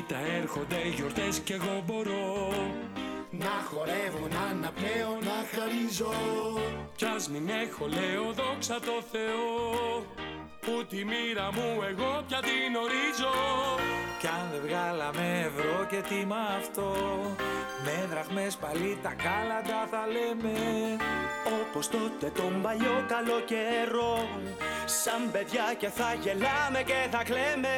Κοίτα έρχονται γιορτές και εγώ μπορώ. Να χορεύω, να αναπνέω, να χαρίζω. Κι ας μην έχω λέω δόξα τω Θεώ. Που τη μοίρα μου εγώ πια την ορίζω. Κι αν δεν βγάλαμε ευρώ και τι με αυτό. Με δραχμές πάλι τα κάλαντα θα λέμε. Όπως τότε τον παλιό καλό καιρό Σαν παιδιά και θα γελάμε και θα κλαίμε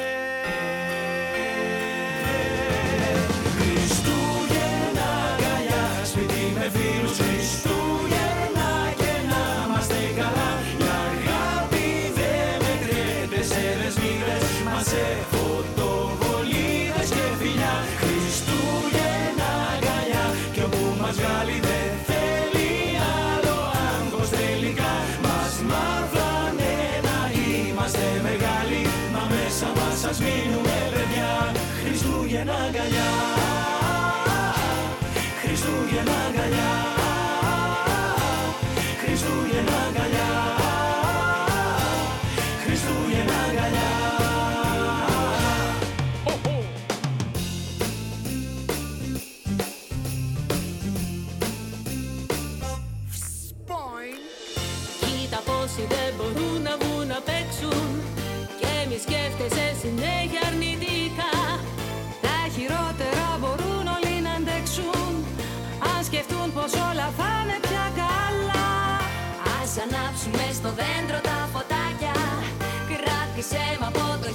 Σπίτι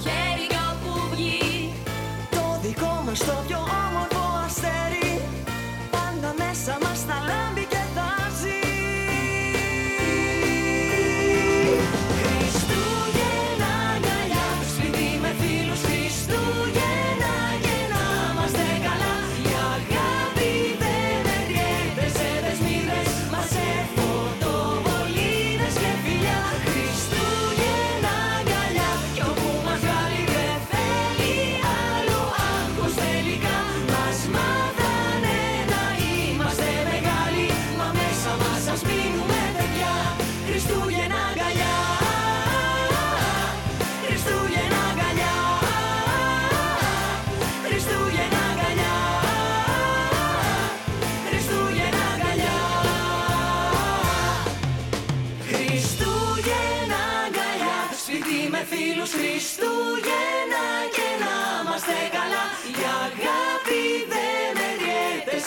χέρι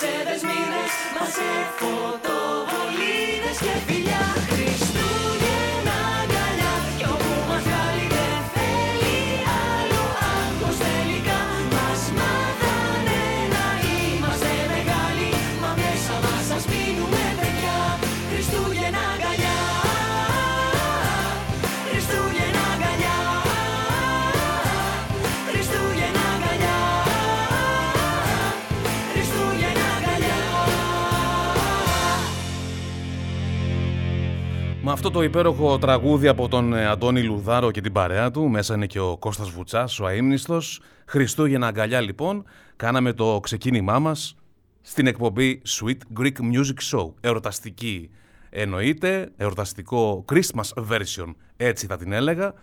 μετριέται σε δεσμίδες Μα σε φωτοβολίδες και φιλιά Χριστούγεννα Με αυτό το υπέροχο τραγούδι από τον ε, Αντώνη Λουδάρο και την παρέα του, μέσα είναι και ο Κώστας Βουτσάς, ο αείμνηστος. Χριστούγεννα αγκαλιά λοιπόν, κάναμε το ξεκίνημά μας στην εκπομπή Sweet Greek Music Show. Εορταστική εννοείται, εορταστικό Christmas version, έτσι θα την έλεγα.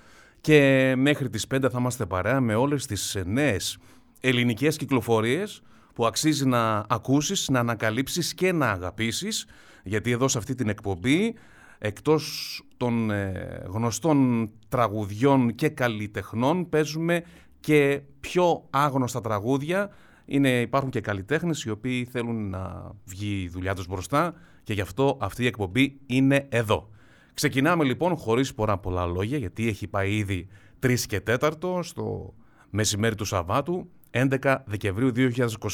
Και μέχρι τις 5 θα είμαστε παρέα με όλες τις ε, νέες ελληνικές κυκλοφορίες που αξίζει να ακούσεις, να ανακαλύψεις και να αγαπήσεις. Γιατί εδώ σε αυτή την εκπομπή εκτός των ε, γνωστών τραγουδιών και καλλιτεχνών παίζουμε και πιο άγνωστα τραγούδια. Είναι, υπάρχουν και καλλιτέχνες οι οποίοι θέλουν να βγει η δουλειά τους μπροστά και γι' αυτό αυτή η εκπομπή είναι εδώ. Ξεκινάμε λοιπόν χωρίς πολλά πολλά λόγια γιατί έχει πάει ήδη 3 και 4 στο μεσημέρι του Σαββάτου 11 Δεκεμβρίου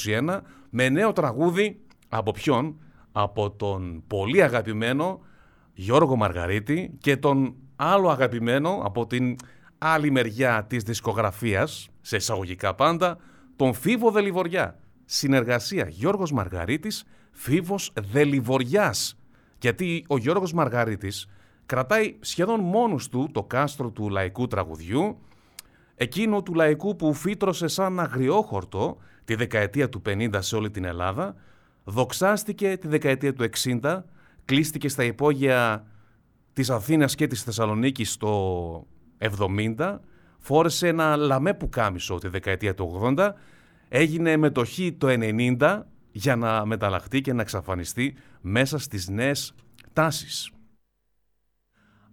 2021 με νέο τραγούδι από ποιον; Από τον πολύ αγαπημένο Γιώργο Μαργαρίτη και τον άλλο αγαπημένο από την άλλη μεριά της δισκογραφίας, σε εισαγωγικά πάντα, τον Φίβο Δελιβοριά. Συνεργασία Γιώργος Μαργαρίτης, Φίβος Δελιβοριάς. Γιατί ο Γιώργος Μαργαρίτης κρατάει σχεδόν μόνος του το κάστρο του λαϊκού τραγουδιού, εκείνο του λαϊκού που φύτρωσε σαν αγριόχορτο τη δεκαετία του 50 σε όλη την Ελλάδα, δοξάστηκε τη δεκαετία του 60, κλείστηκε στα υπόγεια της Αθήνας και της Θεσσαλονίκης το 70, φόρεσε ένα λαμέ πουκάμισο τη δεκαετία του 80, έγινε μετοχή το 90 για να μεταλλαχτεί και να εξαφανιστεί μέσα στις νέες τάσεις.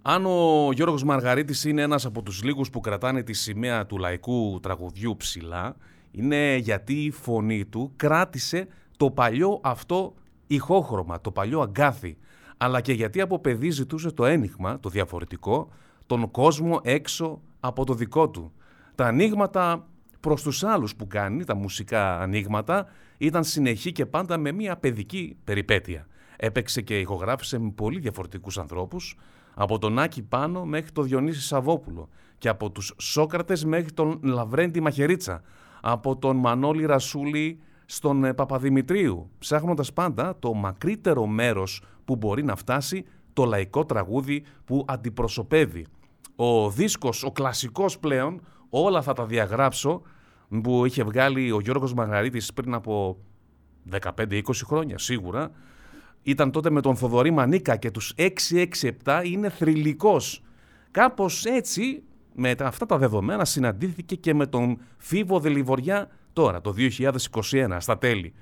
Αν ο Γιώργος Μαργαρίτης είναι ένας από τους λίγους που κρατάνε τη σημαία του λαϊκού τραγουδιού ψηλά, είναι γιατί η φωνή του κράτησε το παλιό αυτό ηχόχρωμα, το παλιό αγκάθι, αλλά και γιατί από παιδί ζητούσε το ένιγμα, το διαφορετικό, τον κόσμο έξω από το δικό του. Τα ανοίγματα προς τους άλλους που κάνει, τα μουσικά ανοίγματα, ήταν συνεχή και πάντα με μια παιδική περιπέτεια. Έπαιξε και ηχογράφησε με πολύ διαφορετικούς ανθρώπους, από τον Άκη Πάνο μέχρι τον Διονύση Σαββόπουλο και από τους Σόκρατες μέχρι τον Λαβρέντη Μαχαιρίτσα, από τον Μανώλη Ρασούλη στον ε, Παπαδημητρίου, ψάχνοντας πάντα το μακρύτερο μέρος που μπορεί να φτάσει το λαϊκό τραγούδι που αντιπροσωπεύει. Ο δίσκος, ο κλασικός πλέον, όλα θα τα διαγράψω, που είχε βγάλει ο Γιώργος Μαγαρίτης πριν από 15-20 χρόνια σίγουρα, ήταν τότε με τον Θοδωρή Μανίκα και τους 667 είναι θρηλυκός. Κάπως έτσι, με αυτά τα δεδομένα, συναντήθηκε και με τον Φίβο Δελιβοριά τώρα, το 2021, στα τέλη.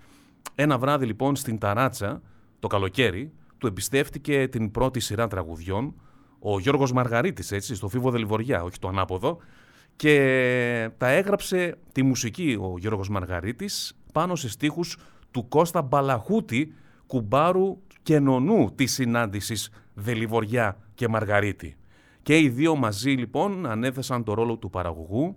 Ένα βράδυ λοιπόν στην Ταράτσα, το καλοκαίρι, του εμπιστεύτηκε την πρώτη σειρά τραγουδιών, ο Γιώργος Μαργαρίτης, έτσι, στο Φίβο Δελιβοριά, όχι το ανάποδο, και τα έγραψε τη μουσική ο Γιώργος Μαργαρίτης πάνω σε στίχους του Κώστα Μπαλαχούτη, κουμπάρου και νονού της συνάντησης Δελιβοριά και Μαργαρίτη. Και οι δύο μαζί λοιπόν ανέθεσαν το ρόλο του παραγωγού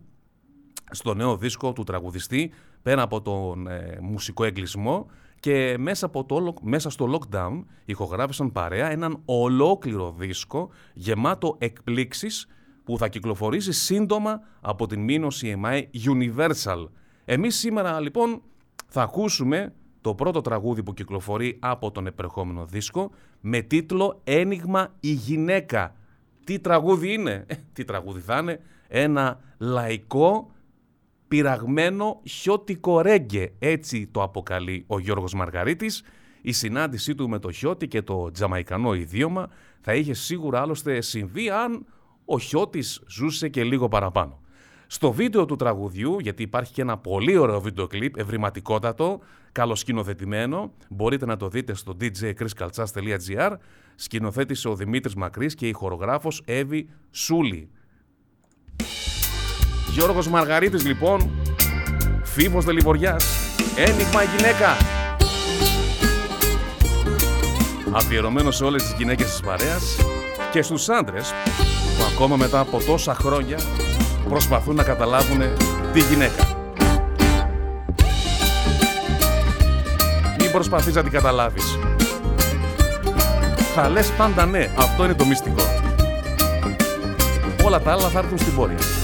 στο νέο δίσκο του τραγουδιστή πέρα από τον ε, μουσικό εγκλισμό και μέσα, από το, μέσα στο lockdown ηχογράφησαν παρέα έναν ολόκληρο δίσκο γεμάτο εκπλήξεις που θα κυκλοφορήσει σύντομα από την μήνωση EMI Universal. Εμείς σήμερα λοιπόν θα ακούσουμε το πρώτο τραγούδι που κυκλοφορεί από τον επερχόμενο δίσκο με τίτλο «Ένιγμα η γυναίκα». Τι τραγούδι είναι, ε, τι τραγούδι θα είναι, ένα λαϊκό πειραγμένο χιώτικο ρέγγε, έτσι το αποκαλεί ο Γιώργος Μαργαρίτης. Η συνάντησή του με το χιώτη και το τζαμαϊκανό ιδίωμα θα είχε σίγουρα άλλωστε συμβεί αν ο χιώτης ζούσε και λίγο παραπάνω. Στο βίντεο του τραγουδιού, γιατί υπάρχει και ένα πολύ ωραίο βίντεο κλιπ, ευρηματικότατο, καλοσκηνοθετημένο, μπορείτε να το δείτε στο djchriskaltsas.gr, σκηνοθέτησε ο Δημήτρης Μακρύς και η χορογράφος Εύη Σούλη. Γιώργος Μαργαρίτης λοιπόν, Φίβος Δελιβοριάς, ένιγμα γυναίκα. Αφιερωμένο σε όλες τις γυναίκες της παρέας και στους άντρες που ακόμα μετά από τόσα χρόνια προσπαθούν να καταλάβουν τη γυναίκα. Μην προσπαθείς να την καταλάβεις. Θα λες πάντα ναι, αυτό είναι το μυστικό. Όλα τα άλλα θα έρθουν στην πορεία.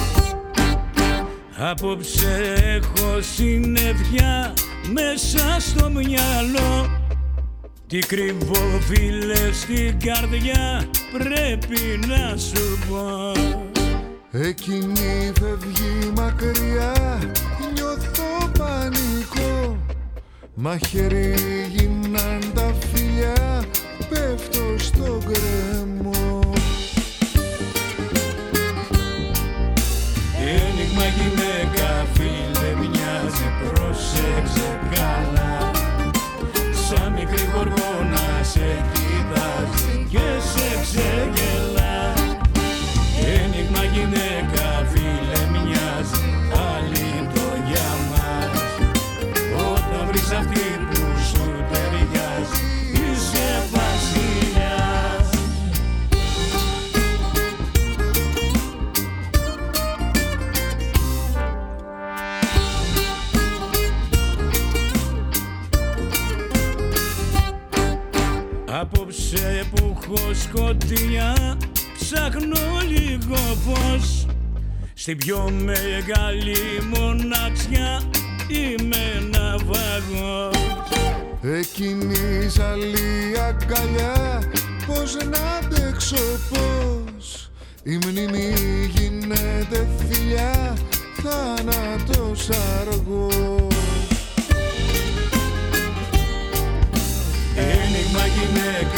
Απόψε έχω συννεφιά μέσα στο μυαλό. Τι κρυβώ φίλε στην καρδιά πρέπει να σου πω. Εκείνη φεύγει μακριά, νιώθω πανικό. Μαχαίρι γίναν τα φιλιά, πέφτω στο γκρεμό γυναίκα φίλε μοιάζει πρόσεξε καλά. Σαν μικρή γοργόνα σε κοιτάζει και σε ξεγελά. Ένιγμα γυναίκα έχω σκοτεινιά ψάχνω λίγο φως Στην πιο μεγάλη μοναξιά είμαι ναυαγός Εκείνη ζαλή αγκαλιά, πως να αντέξω πως Η μνήμη γίνεται φιλιά, θάνατος αργός. Ένιγμα γυναίκα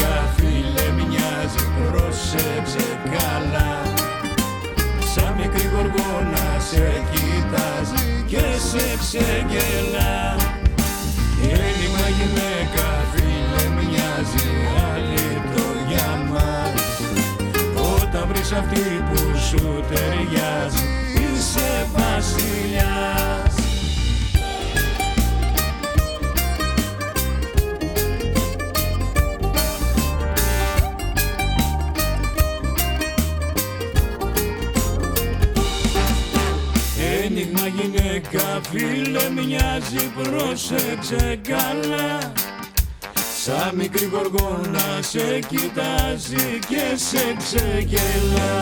καλά Σαν μικρή γοργόνα σε κοιτάζει και σε ξεγελά. Έλλημα γυναίκα φίλε μοιάζει αλήτω για μας. Όταν βρεις αυτή που σου ταιριάζει είσαι βασιλιάς γυναίκα φίλε μοιάζει πρόσεξε καλά. Σαν μικρή γοργόνα σε κοιτάζει και σε ξεγελά.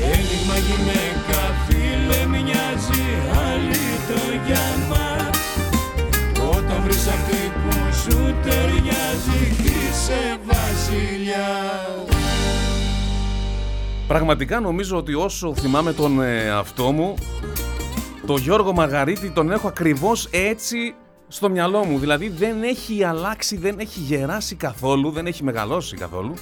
Ένιγμα γυναίκα φίλε μοιάζει αλήτω για μας. Όταν βρεις αυτή που σου ταιριάζει είσαι βασιλιάς. Πραγματικά νομίζω ότι όσο θυμάμαι τον ε, αυτό μου, το Γιώργο Μαργαρίτη τον έχω ακριβώς έτσι στο μυαλό μου. Δηλαδή δεν έχει αλλάξει, δεν έχει γεράσει καθόλου, δεν έχει μεγαλώσει καθόλου.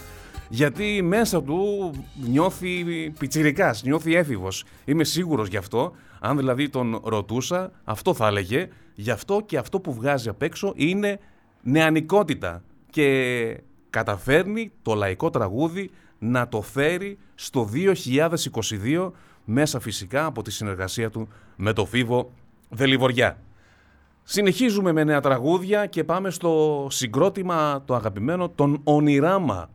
Γιατί μέσα του νιώθει πιτσιρικάς, νιώθει έφηβος. Είμαι σίγουρος γι' αυτό. Αν δηλαδή τον ρωτούσα, αυτό θα έλεγε. Γι' αυτό και αυτό που βγάζει απ' έξω είναι νεανικότητα. Και καταφέρνει το λαϊκό τραγούδι να το φέρει στο 2022 μέσα φυσικά από τη συνεργασία του με το Φίβο Δελιβοριά. Συνεχίζουμε με νέα τραγούδια και πάμε στο συγκρότημα το αγαπημένο των Ονειράμα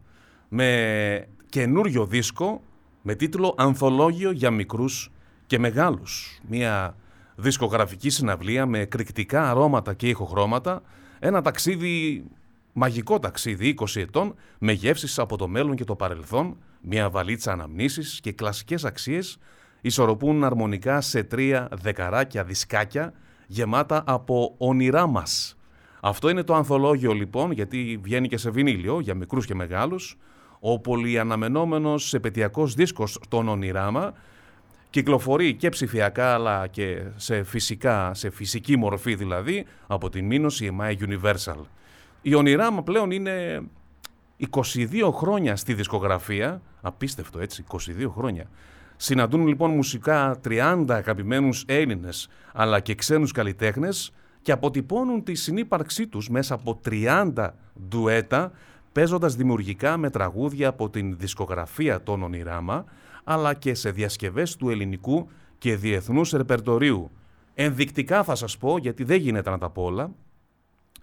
με καινούριο δίσκο με τίτλο «Ανθολόγιο για μικρούς και μεγάλους». Μια δισκογραφική συναυλία με εκρηκτικά αρώματα και ηχοχρώματα, ένα ταξίδι μαγικό ταξίδι 20 ετών με γεύσεις από το μέλλον και το παρελθόν, μια βαλίτσα αναμνήσεις και κλασικές αξίες ισορροπούν αρμονικά σε τρία δεκαράκια δισκάκια γεμάτα από όνειρά μας. Αυτό είναι το ανθολόγιο λοιπόν γιατί βγαίνει και σε βινίλιο για μικρούς και μεγάλους ο πολυαναμενόμενος επαιτειακός δίσκος των ονειράμα κυκλοφορεί και ψηφιακά αλλά και σε, φυσικά, σε φυσική μορφή δηλαδή από την Μήνωση EMI Universal. Η Ονειράμα πλέον είναι 22 χρόνια στη δισκογραφία, απίστευτο έτσι, 22 χρόνια. Συναντούν λοιπόν μουσικά 30 αγαπημένους Έλληνες αλλά και ξένους καλλιτέχνες και αποτυπώνουν τη συνύπαρξή τους μέσα από 30 ντουέτα παίζοντας δημιουργικά με τραγούδια από την δισκογραφία των Ονειράμα αλλά και σε διασκευές του ελληνικού και διεθνούς ρεπερτορίου. Ενδεικτικά θα σας πω γιατί δεν γίνεται να τα πω όλα,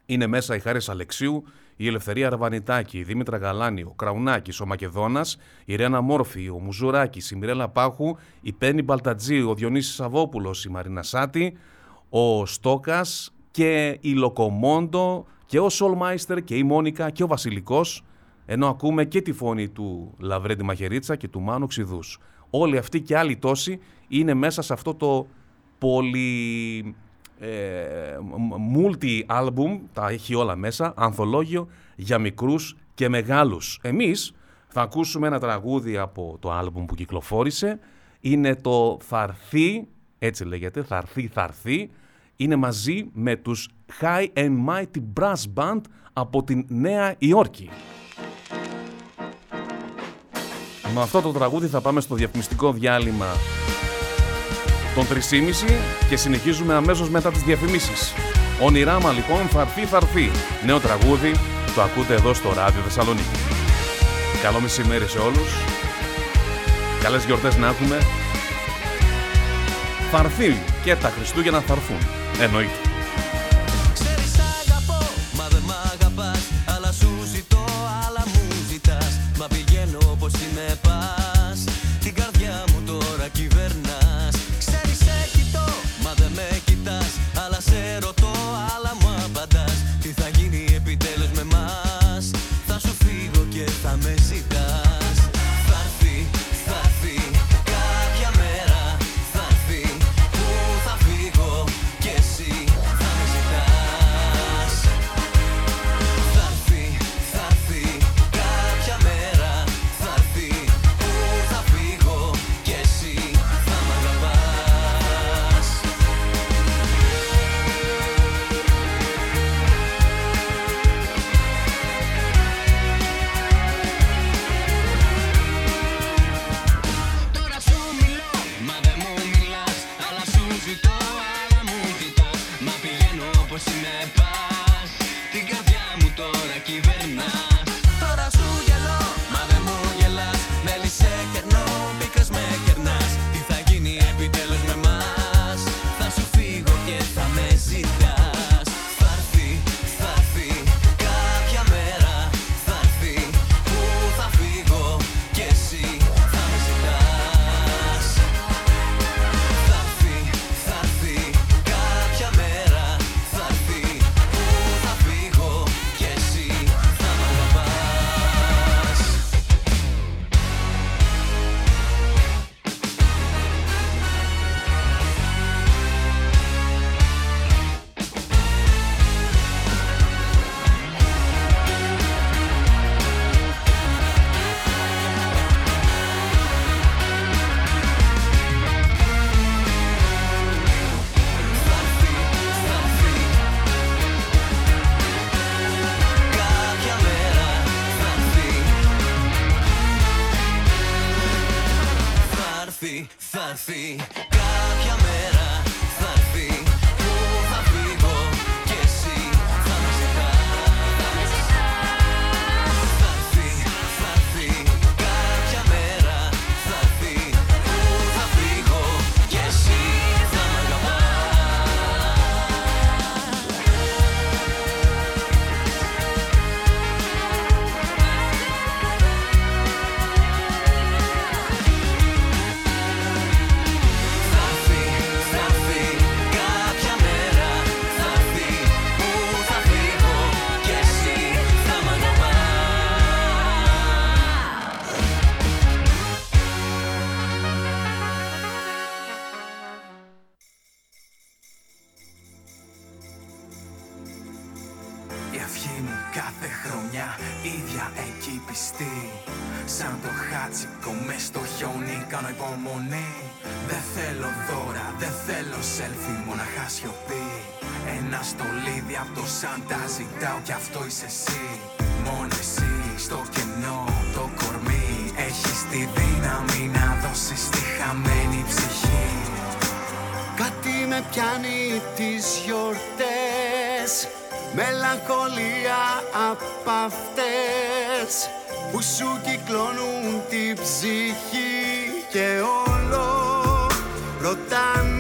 είναι μέσα η Χάρης Αλεξίου, η Ελευθερία Αρβανιτάκη, η Δήμητρα Γαλάνη, ο Κραουνάκης, ο Μακεδόνας, η Ρένα Μόρφη, ο Μουζουράκης, η Μιρέλα Πάχου, η Πέννη Μπαλτατζή, ο Διονύσης Σαββόπουλο, η Μαρίνα Σάτη, ο Στόκας και η Λοκομόντο και ο Σολμάιστερ και η Μόνικα και ο Βασιλικός, ενώ ακούμε και τη φωνή του Λαβρέντι Μαχαιρίτσα και του Μάνου Ξιδού. Όλοι αυτοί και άλλοι τόσοι είναι μέσα σε αυτό το πολύ ε, multi-album, τα έχει όλα μέσα, ανθολόγιο για μικρούς και μεγάλους. Εμείς θα ακούσουμε ένα τραγούδι από το άλμπουμ που κυκλοφόρησε, είναι το «Θαρθεί», έτσι λέγεται, «Θαρθεί, θαρθεί», είναι μαζί με τους High and Mighty Brass Band από την Νέα Υόρκη. Με αυτό το τραγούδι θα πάμε στο διαφημιστικό διάλειμμα των 3,5 και συνεχίζουμε αμέσως μετά τις διαφημίσεις. Ονειράμα λοιπόν θα έρθει θα έρθει. Νέο τραγούδι το ακούτε εδώ στο ράδιο Θεσσαλονίκη. Καλό μεσημέρι σε όλους. Καλές γιορτές να έχουμε. Θα έρθει και τα Χριστούγεννα θα έρθουν. Εννοείται. Πια εκεί Σαν το χάτσικο μες στο χιόνι Κάνω υπομονή. Δεν θέλω δώρα, δεν θέλω σέλφι, Μοναχά σιωπή. Ένα στολίδι από το Σάντα Ζητάω κι αυτό είσαι εσύ. Μόνο εσύ στο κενό το κορμί. Έχεις τη δύναμη να δώσεις τη χαμένη ψυχή. Κάτι με πιάνει τις γιορτές. Μελαγχολία απ' αυτές που σου κυκλώνουν την ψυχή και όλο ρωτάνε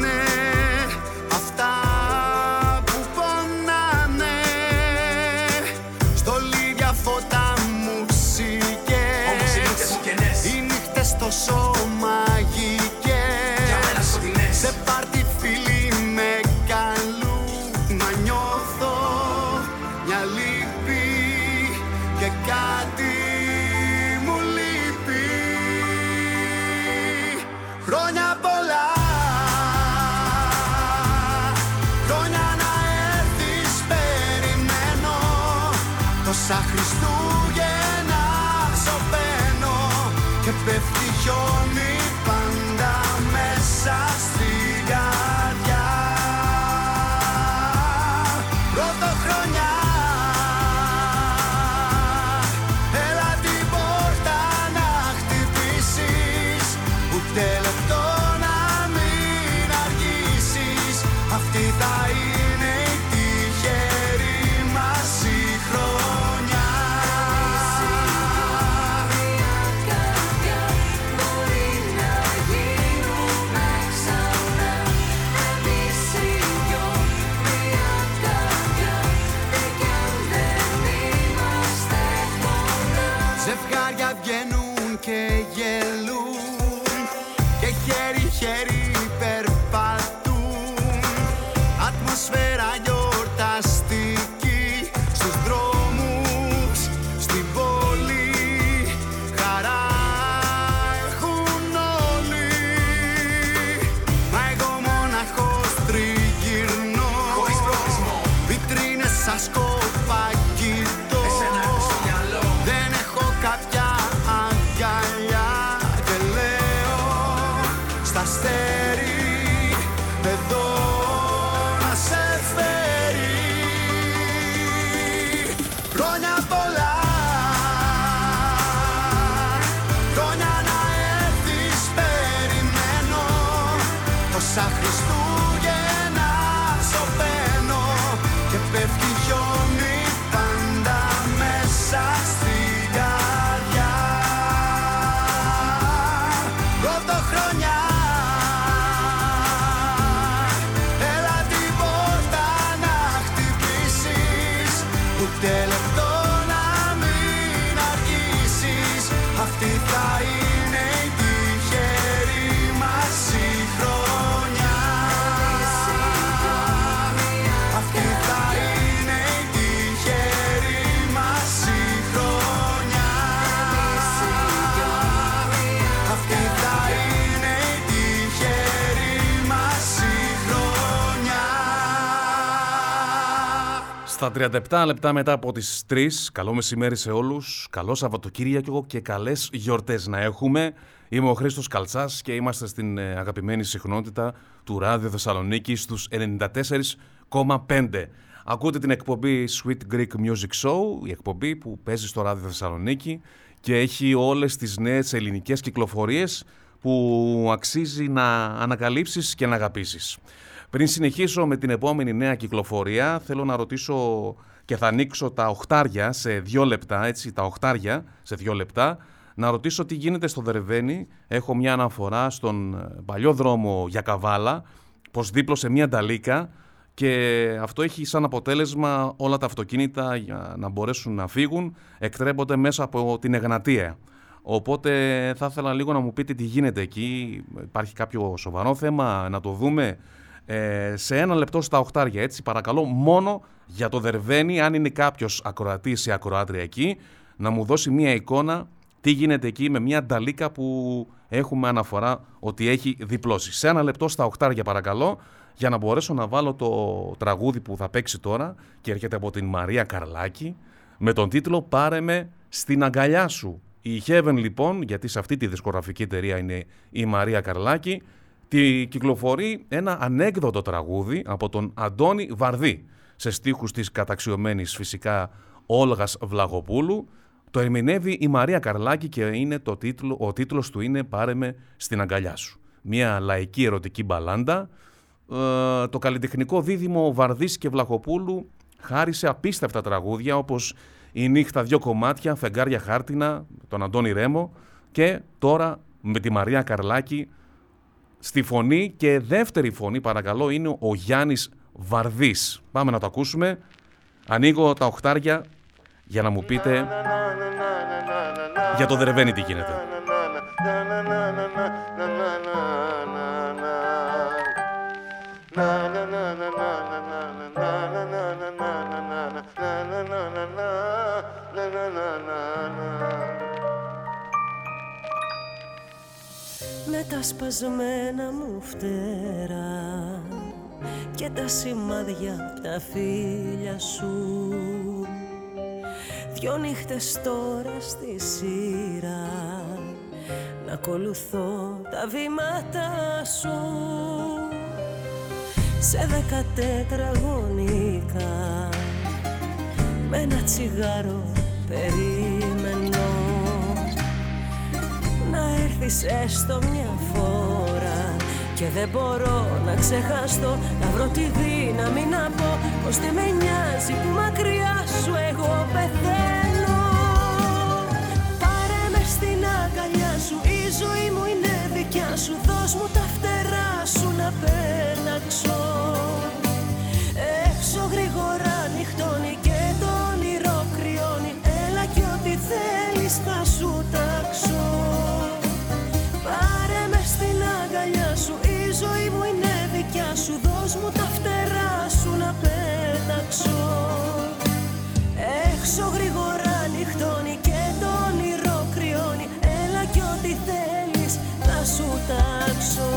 Στα 37 λεπτά μετά από τις 3, καλό μεσημέρι σε όλους, καλό Σαββατοκύριακο και καλές γιορτές να έχουμε. Είμαι ο Χρήστος Καλτσάς και είμαστε στην ε, αγαπημένη συχνότητα του Ράδιο Θεσσαλονίκη στους 94,5. Ακούτε την εκπομπή Sweet Greek Music Show, η εκπομπή που παίζει στο Ράδιο Θεσσαλονίκη και έχει όλες τις νέες ελληνικές κυκλοφορίες που αξίζει να ανακαλύψεις και να αγαπήσεις. Πριν συνεχίσω με την επόμενη νέα κυκλοφορία, θέλω να ρωτήσω και θα ανοίξω τα οχτάρια σε δύο λεπτά, έτσι, τα οχτάρια σε δύο λεπτά, να ρωτήσω τι γίνεται στο Δερβένι. Έχω μια αναφορά στον ε, παλιό δρόμο για Καβάλα, πως δίπλωσε μια νταλίκα και αυτό έχει σαν αποτέλεσμα όλα τα αυτοκίνητα για να μπορέσουν να φύγουν, εκτρέπονται μέσα από την Εγνατία. Οπότε θα ήθελα λίγο να μου πείτε τι γίνεται εκεί, υπάρχει κάποιο σοβαρό θέμα, να το δούμε ε, σε ένα λεπτό στα οχτάρια, έτσι παρακαλώ, μόνο για το Δερβένι, αν είναι κάποιος ακροατής ή ακροάτρια εκεί, να μου δώσει μία εικόνα τι γίνεται εκεί με μια νταλίκα που έχουμε αναφορά ότι έχει διπλώσει. Σε ένα λεπτό στα οχτάρια παρακαλώ, για να μπορέσω να βάλω το τραγούδι που θα παίξει τώρα και έρχεται από την Μαρία Καρλάκη με τον τίτλο «Πάρε με στην αγκαλιά σου». Η Heaven λοιπόν, γιατί σε αυτή τη δισκογραφική εταιρεία είναι η Μαρία Καρλάκη, τη κυκλοφορεί ένα ανέκδοτο τραγούδι από τον Αντώνη Βαρδί σε στίχους της καταξιωμένης φυσικά Όλγας Βλαγοπούλου το ερμηνεύει η Μαρία Καρλάκη και είναι το τίτλο, ο τίτλος του είναι «Πάρε με στην αγκαλιά σου». Μια λαϊκή ερωτική μπαλάντα. Ε, το καλλιτεχνικό δίδυμο Βαρδής και Βλαχοπούλου χάρισε απίστευτα τραγούδια όπως «Η νύχτα δυο κομμάτια», «Φεγγάρια χάρτινα», τον Αντώνη Ρέμο και τώρα με τη Μαρία Καρλάκη στη φωνή και δεύτερη φωνή παρακαλώ είναι ο Γιάννης Βαρδής. Πάμε να το ακούσουμε. Ανοίγω τα οχτάρια για να μου πείτε για το Δερβένι τι γίνεται. Με τα σπασμένα μου φτερά και τα σημάδια από τα φίλια σου. Δυο νύχτες τώρα στη σειρά Να ακολουθώ τα βήματα σου. Σε δέκα τετραγωνικά Με ένα τσιγάρο περιμένω Να έρθεις έστω μια φορά. Και δεν μπορώ να ξεχαστώ Να βρω τη δύναμη να πω Πως δεν με νοιάζει που μακριά σου εγώ πεθαίνω. Πάρε με στην αγκαλιά σου Η ζωή μου είναι δικιά σου. Δώσ' μου τα φτερά σου να πέταξω Έξω θα σου τάξω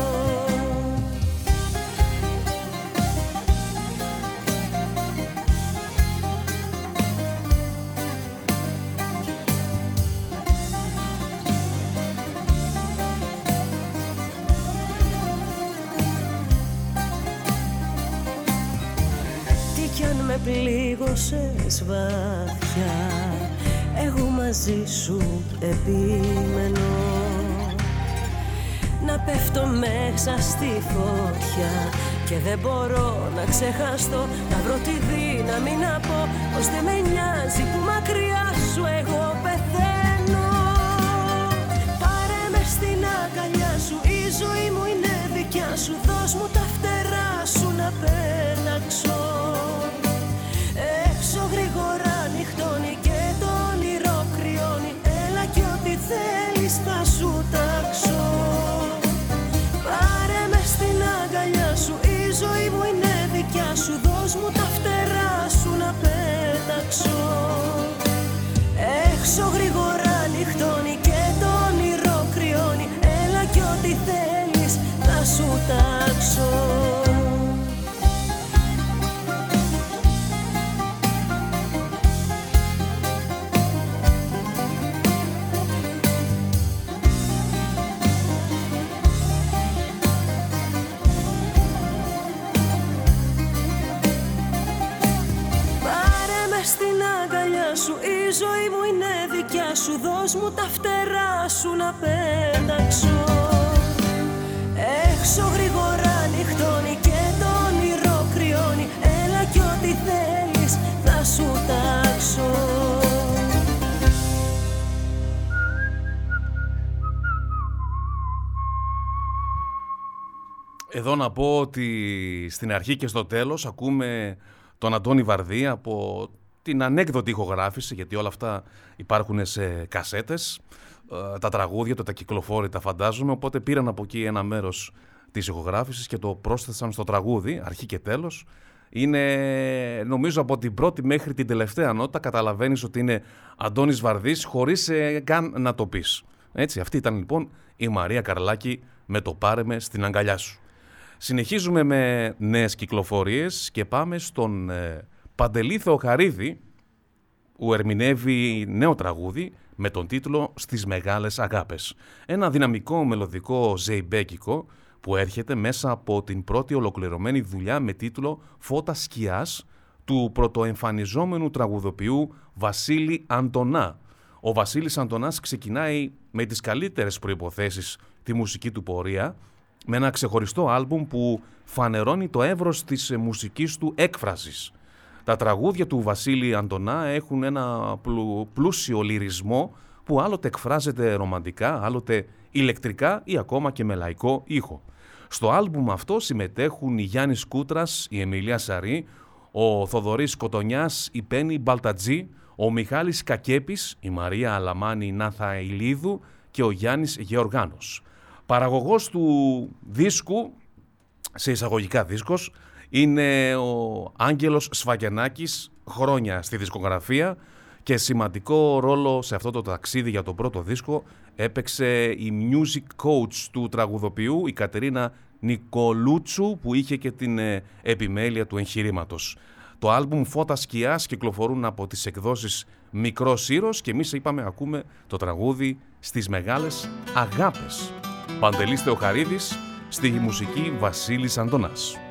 Τι κι αν με πλήγωσες βαθιά Εγώ μαζί σου επιμένω. Να πέφτω μέσα στη φωτιά Και δεν μπορώ να ξεχαστώ. Να βρω τη δύναμη να πω Πως δεν με νοιάζει που μακριά σου εγώ πεθαίνω. Πάρε μες στην αγκαλιά σου Η ζωή μου είναι δικιά σου. Δώσ' μου τα φτερά σου να πέταξω Μου τα φτερά σου να πέταξω. Έξω γρήγορα νυχτώνει και τον όνειρο κρυώνει. Έλα κι ό,τι θέλεις θα σου τάξω. Εδώ να πω ότι στην αρχή και στο τέλος ακούμε τον Αντώνη Βαρδί από την ανέκδοτη ηχογράφηση, γιατί όλα αυτά υπάρχουν σε κασέτες, ε, τα τραγούδια, τα κυκλοφόρητα φαντάζομαι, οπότε πήραν από εκεί ένα μέρος της ηχογράφησης και το πρόσθεσαν στο τραγούδι, αρχή και τέλος. Είναι, νομίζω, από την πρώτη μέχρι την τελευταία νότα καταλαβαίνεις ότι είναι Αντώνης Βαρδής χωρίς ε, καν να το πεις. Έτσι, αυτή ήταν λοιπόν η Μαρία Καρλάκη με το «Πάρε στην αγκαλιά σου». Συνεχίζουμε με νέες κυκλοφορίες και πάμε στον ε, Παντελή Θεοχαρίδη που ερμηνεύει νέο τραγούδι με τον τίτλο «Στις μεγάλες αγάπες». Ένα δυναμικό μελωδικό ζεϊμπέκικο που έρχεται μέσα από την πρώτη ολοκληρωμένη δουλειά με τίτλο «Φώτα σκιάς» του πρωτοεμφανιζόμενου τραγουδοποιού Βασίλη Αντωνά. Ο Βασίλης Αντωνάς ξεκινάει με τις καλύτερες προϋποθέσεις τη μουσική του πορεία με ένα ξεχωριστό άλμπουμ που φανερώνει το εύρος της μουσικής του έκφρασης. Τα τραγούδια του Βασίλη Αντωνά έχουν ένα πλούσιο λυρισμό που άλλοτε εκφράζεται ρομαντικά, άλλοτε ηλεκτρικά ή ακόμα και με λαϊκό ήχο. Στο άλμπουμ αυτό συμμετέχουν η Γιάννης Κούτρας, η Εμιλία Σαρή, ο Θοδωρής Κοτονιάς, η Πέννη Μπαλτατζή, ο Μιχάλης Κακέπης, η Μαρία Αλαμάνη Νάθα Ηλίδου και ο Γιάννης Γεωργάνος. Παραγωγός του δίσκου, σε εισαγωγικά δίσκος, είναι ο Άγγελος Σφαγενάκης, χρόνια στη δισκογραφία και σημαντικό ρόλο σε αυτό το ταξίδι για το πρώτο δίσκο έπαιξε η music coach του τραγουδοποιού, η Κατερίνα Νικολούτσου, που είχε και την ε, επιμέλεια του εγχειρήματος. Το άλμπουμ «Φώτα σκιάς» κυκλοφορούν από τις εκδόσεις Μικρός Ήρος και εμείς είπαμε ακούμε το τραγούδι «Στις μεγάλες αγάπες». Παντελής Θεοχαρίδης, στη μουσική Βασίλης Αντωνάς.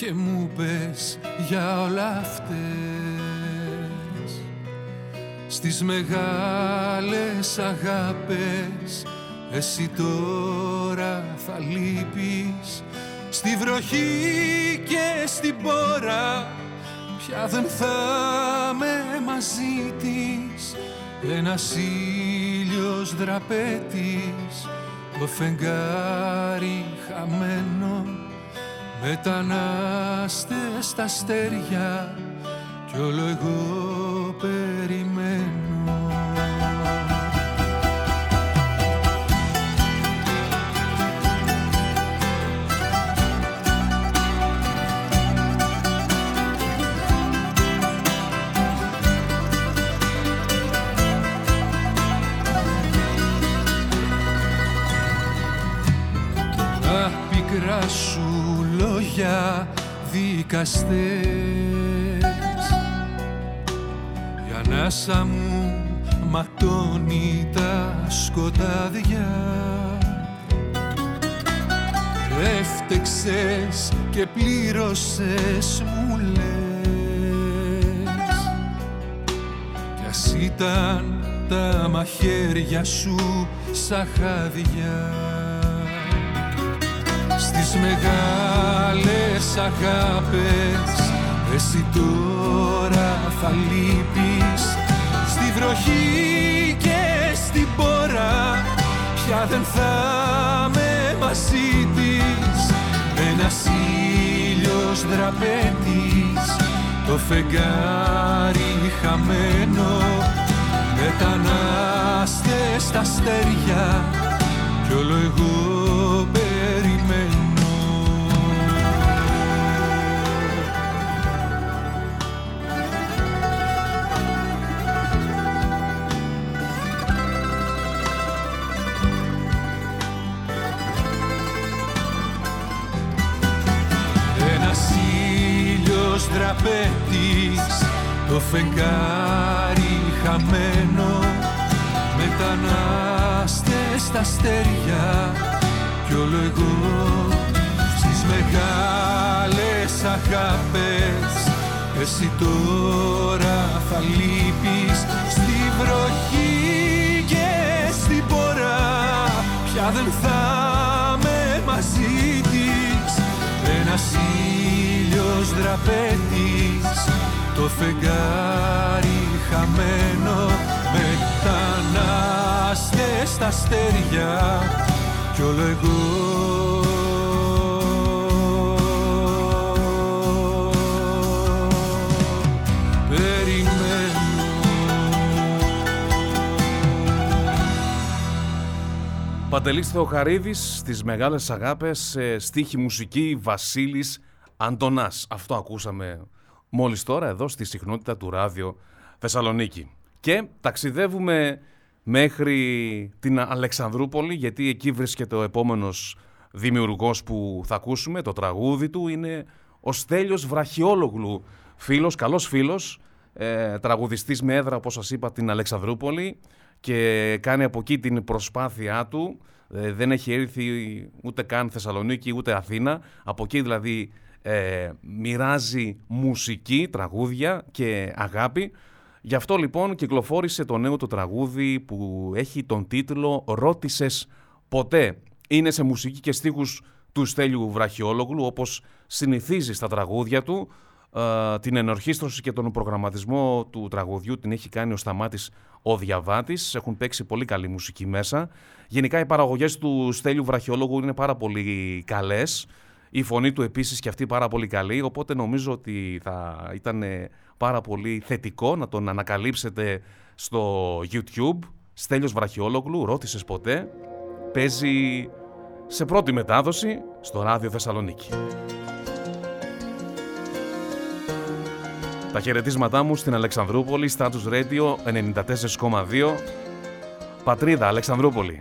Και μου πες για όλα αυτές. Στις μεγάλες αγάπες εσύ τώρα θα λείπεις. Στη βροχή και στην πόρα πια δεν θα με μαζί της. Ένας ήλιος δραπέτης το φεγγάρι χαμένο Μετανάστες στα αστέρια κι όλο εγώ περιμένω. Τα πικρά σου για δικαστές. Η ανάσα μου ματώνει τα σκοτάδια. Έφτεξες και πλήρωσες μου λες. Κι ας ήταν τα μαχαίρια σου σαν χάδια στις μεγάλες αγάπες εσύ τώρα θα λείπεις. Στη βροχή και στην πόρα πια δεν θα με μαζί της. Ένας ήλιος δραπέτης το φεγγάρι χαμένο. Μετανάστες στα αστέρια κι όλο εγώ τραπέτης. Το φεγγάρι χαμένο μετανάστες στα αστέρια. Κι όλο εγώ στις μεγάλες αγάπες. Εσύ τώρα θα λείπεις στη βροχή και στη πορά. Πια δεν θα με μαζί της. Ένας ήλιος δραπέτης το φεγγάρι χαμένο μετανάστες στα αστέρια κι όλο εγώ. Παντελής Θεοχαρίδης στις μεγάλες αγάπες, στίχη μουσική Βασίλης Αντωνάς. Αυτό ακούσαμε μόλις τώρα εδώ στη συχνότητα του ράδιο Θεσσαλονίκη. Και ταξιδεύουμε μέχρι την Αλεξανδρούπολη γιατί εκεί βρίσκεται ο επόμενος δημιουργός που θα ακούσουμε. Το τραγούδι του είναι ο Στέλιος Βραχιόλογλου, φίλος, καλός φίλος, ε, τραγουδιστής με έδρα όπως σας είπα την Αλεξανδρούπολη και κάνει από εκεί την προσπάθειά του. Ε, δεν έχει έρθει ούτε καν Θεσσαλονίκη ούτε Αθήνα. Από εκεί δηλαδή ε, μοιράζει μουσική, τραγούδια και αγάπη. Γι' αυτό λοιπόν κυκλοφόρησε το νέο του τραγούδι που έχει τον τίτλο «Ρώτησες ποτέ». Είναι σε μουσική και στίχους του Στέλιου Βραχιόλογλου όπως συνηθίζει στα τραγούδια του. Ε, την ενορχίστρωση και τον προγραμματισμό του τραγουδιού την έχει κάνει ο Σταμάτης ο Διαβάτης. Έχουν παίξει πολύ καλή μουσική μέσα. Γενικά οι παραγωγές του Στέλιου Βραχιόλογου είναι πάρα πολύ καλές. Η φωνή του επίσης και αυτή πάρα πολύ καλή, οπότε νομίζω ότι θα ήταν πάρα πολύ θετικό να τον ανακαλύψετε στο YouTube. Στέλιος Βραχιόλογλου, ρώτησες ποτέ, παίζει σε πρώτη μετάδοση στο Ράδιο Θεσσαλονίκη. Τα χαιρετίσματά μου στην Αλεξανδρούπολη, Status Radio 94,2. Πατρίδα, Αλεξανδρούπολη.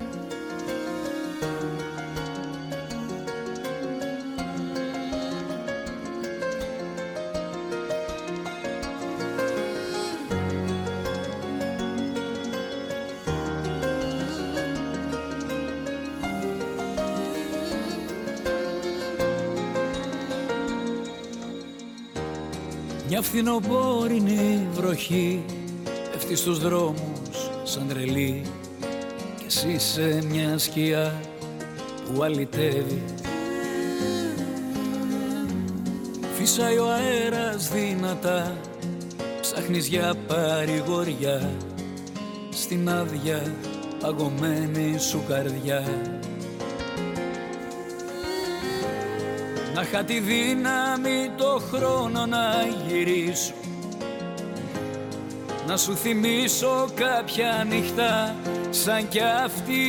Μια φθινοπόρινη βροχή πέφτει στους δρόμους σαν τρελή. Και εσύ σε μια σκιά που αλυτεύει. Φύσαει ο αέρας δυνατά ψάχνεις για παρηγοριά. Στην άδεια παγωμένη σου καρδιά είχα τη δύναμη το χρόνο να γυρίσω. Να σου θυμίσω κάποια νύχτα σαν κι αυτή.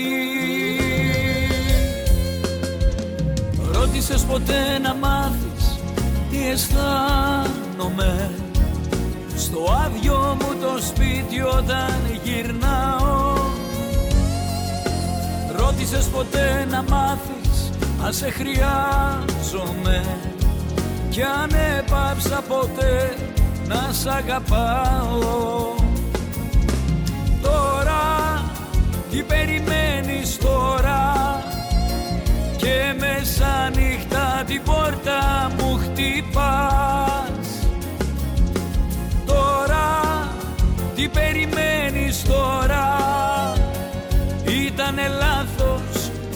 Ρώτησες ποτέ να μάθεις τι αισθάνομαι. Στο άδειο μου το σπίτι όταν γυρνάω. Ρώτησες ποτέ να μάθεις αν σε χρειάζομαι κι αν έπαψα ποτέ να σ' αγαπάω. Τώρα τι περιμένεις τώρα; Και μέσα νύχτα την πόρτα μου χτυπάς. Τώρα τι περιμένεις τώρα;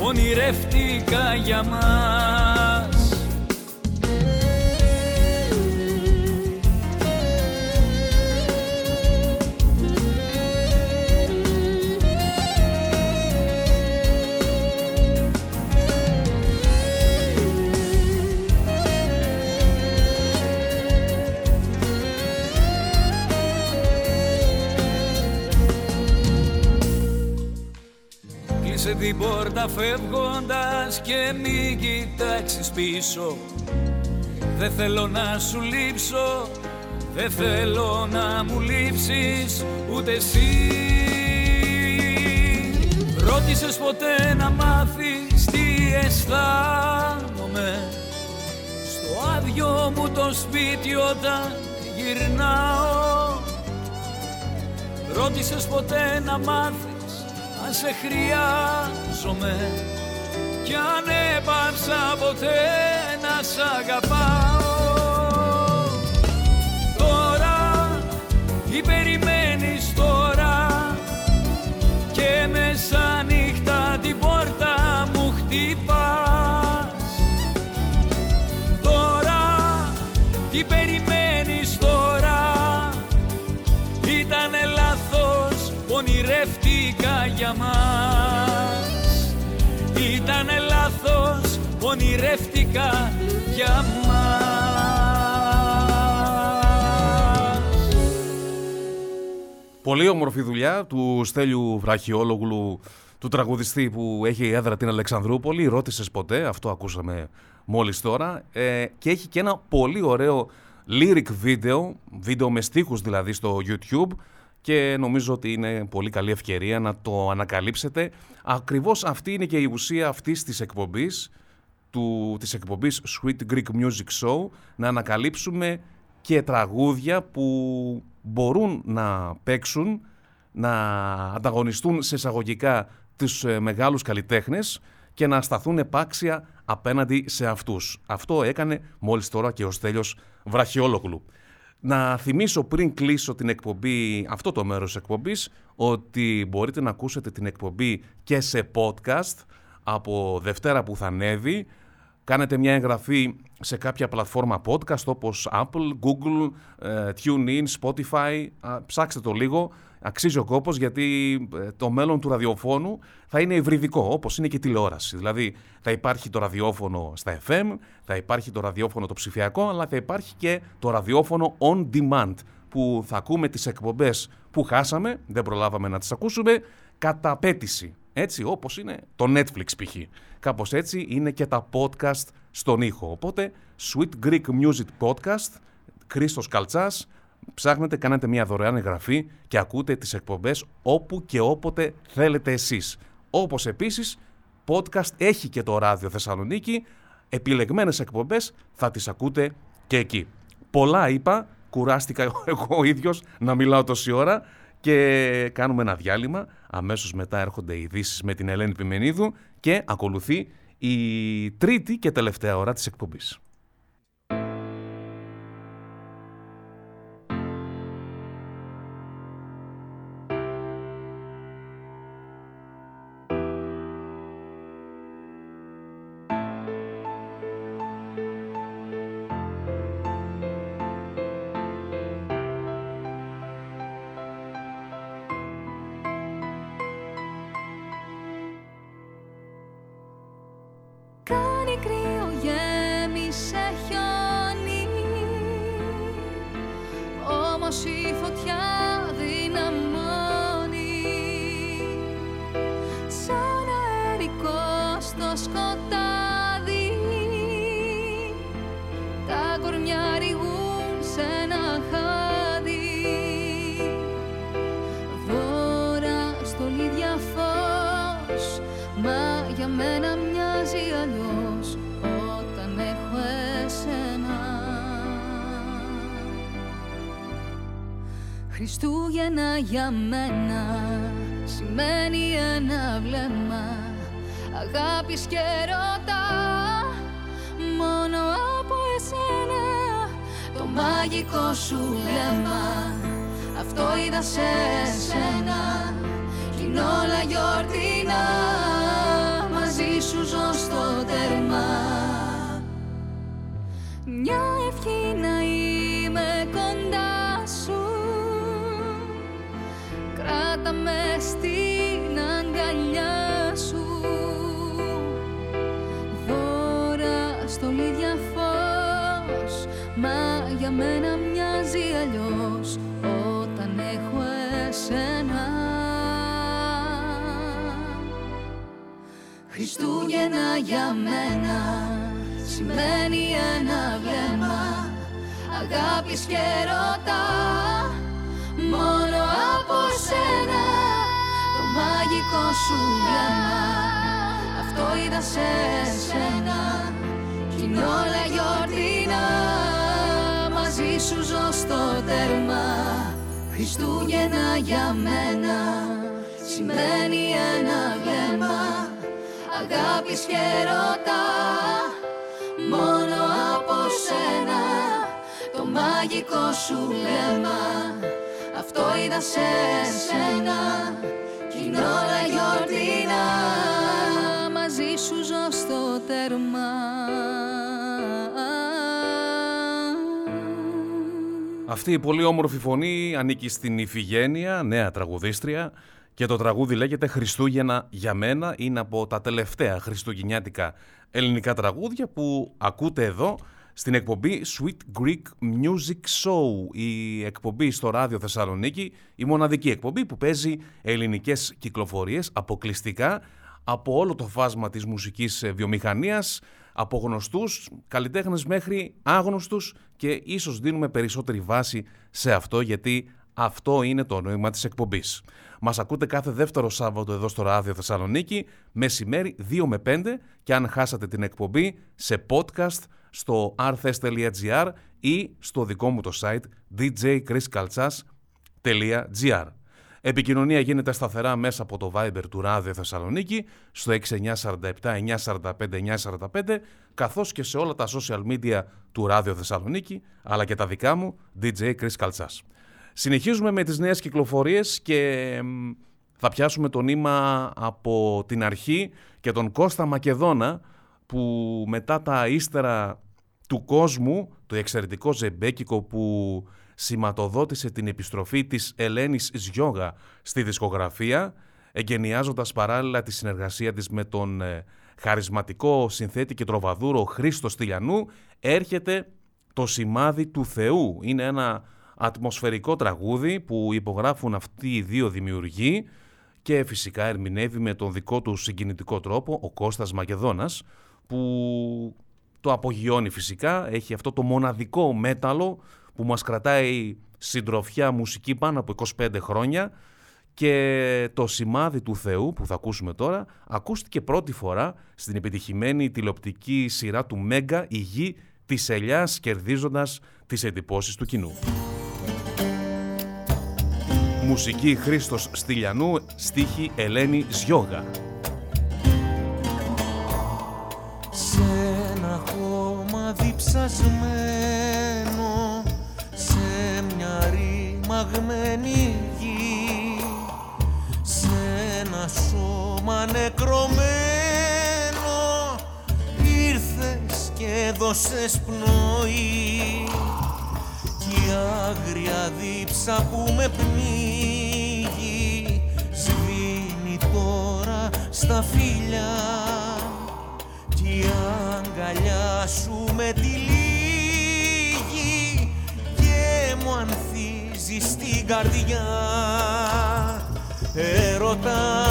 Ονειρεύτηκα για μας την πόρτα φεύγοντας και μην κοιτάξεις πίσω. Δεν θέλω να σου λείψω, δεν θέλω να μου λείψεις ούτε εσύ. Ρώτησες ποτέ να μάθεις τι αισθάνομαι. Στο άδειο μου το σπίτι όταν γυρνάω. Ρώτησες ποτέ να μάθεις αν σε χρειάζομαι. Κι αν έπαψα ποτέ να σ' αγαπάω ονειρεύτηκα για μας Πολύ όμορφη δουλειά του Στέλιου Βραχιόλογλου, του τραγουδιστή που έχει έδρα την Αλεξανδρούπολη. Ρώτησες ποτέ, αυτό ακούσαμε μόλις τώρα. Ε, και έχει και ένα πολύ ωραίο lyric video, βίντεο με στίχους δηλαδή στο YouTube και νομίζω ότι είναι πολύ καλή ευκαιρία να το ανακαλύψετε. Ακριβώς αυτή είναι και η ουσία αυτής της εκπομπής, του, της εκπομπής Sweet Greek Music Show, να ανακαλύψουμε και τραγούδια που μπορούν να παίξουν, να ανταγωνιστούν σε εισαγωγικά τους ε, μεγάλους καλλιτέχνες και να σταθούν επάξια απέναντι σε αυτούς. Αυτό έκανε μόλις τώρα και ο Στέλιος Βραχιόλογλου. Να θυμίσω πριν κλείσω την εκπομπή, αυτό το μέρος της εκπομπής, ότι μπορείτε να ακούσετε την εκπομπή και σε podcast από Δευτέρα που θα ανέβει. Κάνετε μια εγγραφή σε κάποια πλατφόρμα podcast όπως Apple, Google, ε, TuneIn, Spotify. Α, Ψάξτε το λίγο. Αξίζει ο κόπος γιατί ε, το μέλλον του ραδιοφώνου θα είναι υβριδικό όπως είναι και η τηλεόραση. Δηλαδή θα υπάρχει το ραδιόφωνο στα FM, θα υπάρχει το ραδιόφωνο το ψηφιακό, αλλά θα υπάρχει και το ραδιόφωνο on demand που θα ακούμε τις εκπομπές που χάσαμε, δεν προλάβαμε να τις ακούσουμε, κατά απέτηση. Έτσι όπως είναι το Netflix π.χ. Κάπως έτσι είναι και τα podcast στον ήχο. Οπότε Sweet Greek Music Podcast, Χρήστος Καλτσάς, ψάχνετε, κάνετε μια δωρεάν εγγραφή και ακούτε τις εκπομπές όπου και όποτε θέλετε εσείς. Όπως επίσης, podcast έχει και το Ράδιο Θεσσαλονίκη, επιλεγμένες εκπομπές θα τις ακούτε και εκεί. Πολλά είπα, κουράστηκα εγώ ο ίδιος να μιλάω τόση ώρα και κάνουμε ένα διάλειμμα. Αμέσως μετά έρχονται οι ειδήσεις με την Ελένη Πιμενίδου και ακολουθεί η τρίτη και τελευταία ώρα της εκπομπής. Στο τέρμα. Χριστούγεννα για μένα Σημαίνει ένα βλέμμα Αγάπης και ρωτά Μόνο από σένα Το μαγικό σου βλέμμα. Αυτό είδα σε σένα Κι είναι όλα γιορτινά. Μαζί σου ζω στο τέρμα Αυτή η πολύ όμορφη φωνή ανήκει στην Ιφηγένεια, νέα τραγουδίστρια και το τραγούδι λέγεται «Χριστούγεννα για μένα». Είναι από τα τελευταία χριστουγεννιάτικα ελληνικά τραγούδια που ακούτε εδώ στην εκπομπή Sweet Greek Music Show, η εκπομπή στο ράδιο Θεσσαλονίκη, η μοναδική εκπομπή που παίζει ελληνικές κυκλοφορίες αποκλειστικά από όλο το φάσμα της μουσικής βιομηχανίας, από γνωστούς καλλιτέχνες μέχρι άγνωστους και ίσως δίνουμε περισσότερη βάση σε αυτό γιατί αυτό είναι το νόημα της εκπομπής. Μας ακούτε κάθε δεύτερο Σάββατο εδώ στο Ράδιο Θεσσαλονίκη, μεσημέρι 2 με 5 και αν χάσατε την εκπομπή σε podcast στο rthes.gr ή στο δικό μου το site djchriskaltsas.gr. Επικοινωνία γίνεται σταθερά μέσα από το Viber του Ράδιο Θεσσαλονίκη στο 6947 945 945 καθώς και σε όλα τα social media του Ράδιο Θεσσαλονίκη αλλά και τα δικά μου DJ Chris Καλτσάς. Συνεχίζουμε με τις νέες κυκλοφορίες και θα πιάσουμε το νήμα από την αρχή και τον Κώστα Μακεδόνα που μετά τα ύστερα του κόσμου, το εξαιρετικό ζεμπέκικο που σηματοδότησε την επιστροφή της Ελένης Ζιόγα στη δισκογραφία, εγκαινιάζοντας παράλληλα τη συνεργασία της με τον ε, χαρισματικό συνθέτη και τροβαδούρο Χρήστο Στυλιανού, έρχεται το σημάδι του Θεού. Είναι ένα ατμοσφαιρικό τραγούδι που υπογράφουν αυτοί οι δύο δημιουργοί και φυσικά ερμηνεύει με τον δικό του συγκινητικό τρόπο ο Κώστας Μακεδόνας που το απογειώνει φυσικά, έχει αυτό το μοναδικό μέταλλο που μας κρατάει συντροφιά μουσική πάνω από 25 χρόνια και το σημάδι του Θεού που θα ακούσουμε τώρα ακούστηκε πρώτη φορά στην επιτυχημένη τηλεοπτική σειρά του Μέγκα «Η γη της ελιάς» κερδίζοντας τις εντυπώσεις του κοινού. Μουσική Χρήστος Στυλιανού, στίχη Ελένη Ζιόγα. Σε ένα χώμα διψασμένο ρημαγμένη γη. Σε ένα σώμα νεκρωμένο ήρθες και δώσες πνοή. Κι η άγρια δίψα που με πνίγει σβήνει τώρα στα φιλιά κι η αγκαλιά σου με τυλίγει και μου ανθίζει στην καρδιά. Έρωτα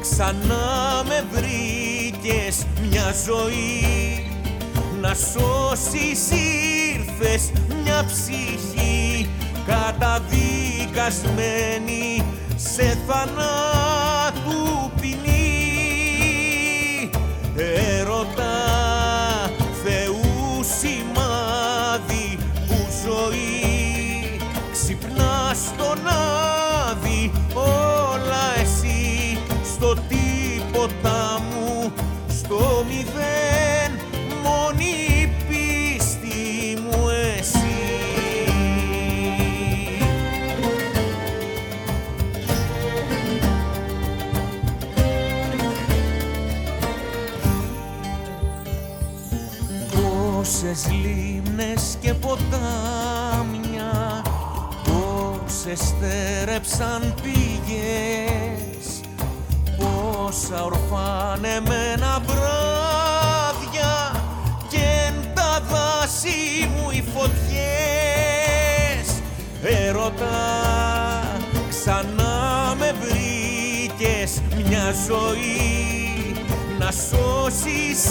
ξανά με βρήκες μια ζωή. Να σώσεις ήρθες μια ψυχή καταδικασμένη. Σε θανάτου ποτάμια Πόσες στέρεψαν πηγές. Πόσα ορφανεμένα βράδια Κι εν τα δάση μου οι φωτιές. Έρωτα ξανά με βρήκες μια ζωή να σώσεις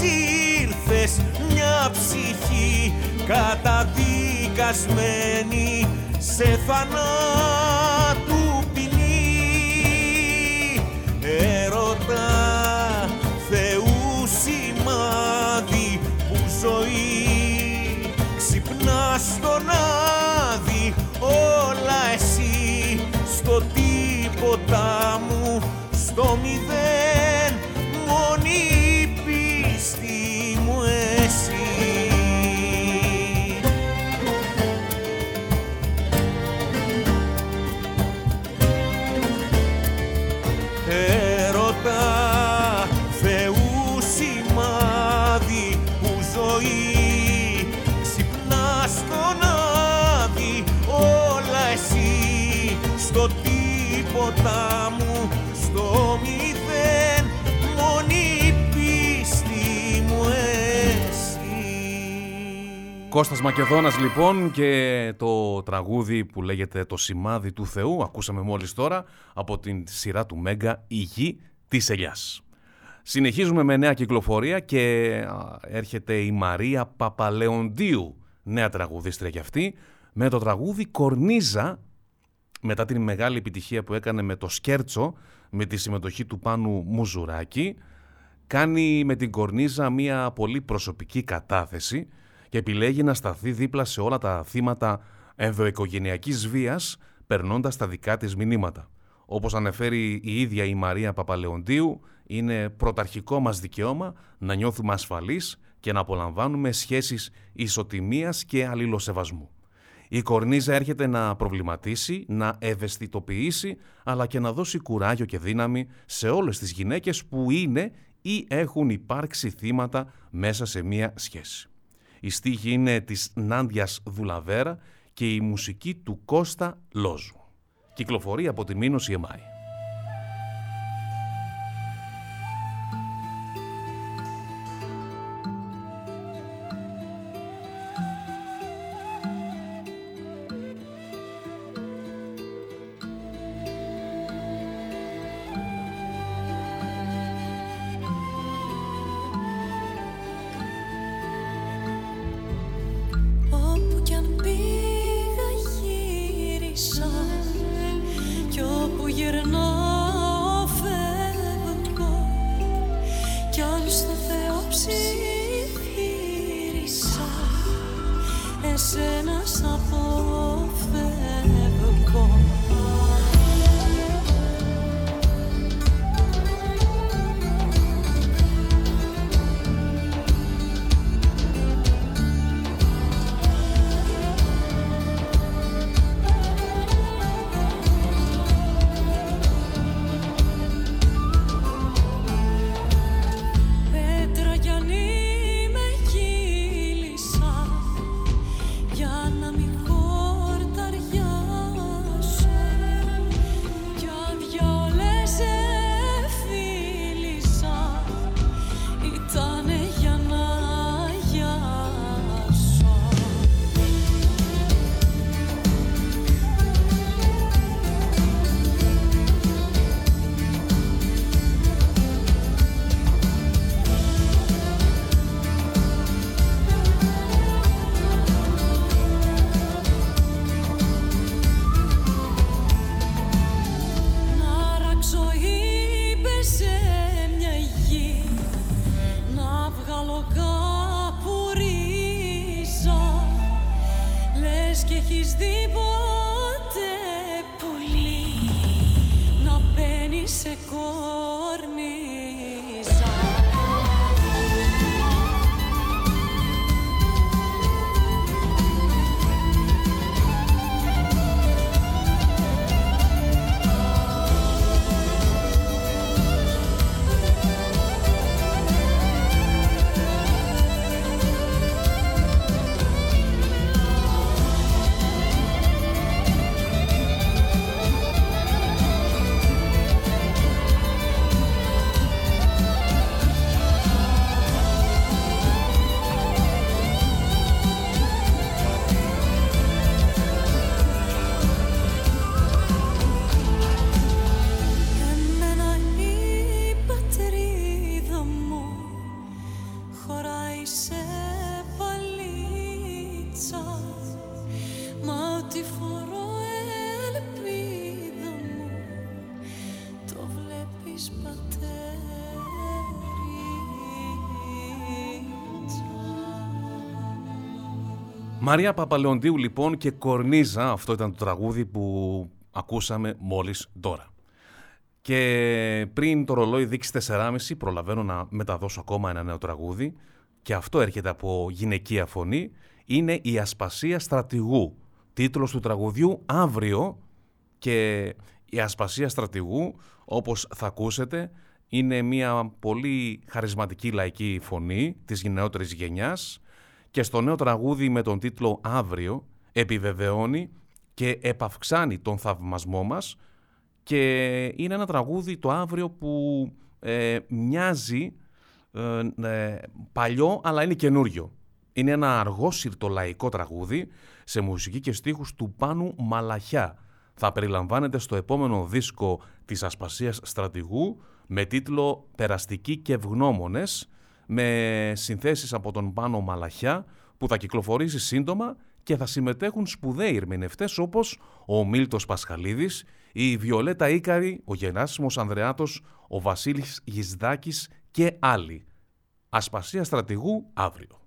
ήρθες μια ψυχή καταδικασμένη σε θανάτου ποινή. Έρωτα Θεού σημάδι που ζωή ξυπνάς στον Κώστας Μακεδόνας λοιπόν και το τραγούδι που λέγεται «Το σημάδι του Θεού» ακούσαμε μόλις τώρα από την σειρά του Μέγκα «Η γη της ελιάς». Συνεχίζουμε με νέα κυκλοφορία και έρχεται η Μαρία Παπαλεοντίου, νέα τραγουδίστρια κι αυτή, με το τραγούδι «Κορνίζα» μετά την μεγάλη επιτυχία που έκανε με το Σκέρτσο, με τη συμμετοχή του Πάνου Μουζουράκη, κάνει με την Κορνίζα μια πολύ προσωπική κατάθεση και επιλέγει να σταθεί δίπλα σε όλα τα θύματα ενδοοικογενειακής βίας, περνώντας τα δικά της μηνύματα. Όπως αναφέρει η ίδια η Μαρία Παπαλεοντίου, είναι πρωταρχικό μας δικαίωμα να νιώθουμε ασφαλείς και να απολαμβάνουμε σχέσεις ισοτιμίας και αλληλοσεβασμού. Η Κορνίζα έρχεται να προβληματίσει, να ευαισθητοποιήσει, αλλά και να δώσει κουράγιο και δύναμη σε όλες τις γυναίκες που είναι ή έχουν υπάρξει θύματα μέσα σε μία σχέση. Η στίχη είναι της Νάντιας Δουλαβέρα και η μουσική του Κώστα Λόζου. Κυκλοφορεί από τη Μήνωση Εμάη. στο Θεό ψήφισα Εσένα σ' Μαρία Παπαλεοντίου λοιπόν και Κορνίζα, αυτό ήταν το τραγούδι που ακούσαμε μόλις τώρα. Και πριν το ρολόι δείξεις 4.30 προλαβαίνω να μεταδώσω ακόμα ένα νέο τραγούδι και αυτό έρχεται από γυναικεία φωνή, είναι η Ασπασία Στρατηγού. Τίτλος του τραγουδιού «Αύριο» και η Ασπασία Στρατηγού, όπως θα ακούσετε, είναι μια πολύ χαρισματική λαϊκή φωνή της γενναιότερης γενιάς και στο νέο τραγούδι με τον τίτλο «Αύριο» επιβεβαιώνει και επαυξάνει τον θαυμασμό μας και είναι ένα τραγούδι το αύριο που ε, μοιάζει ε, παλιό αλλά είναι καινούριο. Είναι ένα αργό συρτολαϊκό τραγούδι σε μουσική και στίχους του Πάνου Μαλαχιά. Θα περιλαμβάνεται στο επόμενο δίσκο της Ασπασίας Στρατηγού με τίτλο «Περαστικοί και ευγνώμονες» με συνθέσεις από τον Πάνο Μαλαχιά που θα κυκλοφορήσει σύντομα και θα συμμετέχουν σπουδαίοι ερμηνευτές όπως ο Μίλτος Πασχαλίδης, η Βιολέτα Ίκαρη, ο Γενάσιμος Ανδρεάτος, ο Βασίλης Γισδάκης και άλλοι. Ασπασία στρατηγού αύριο.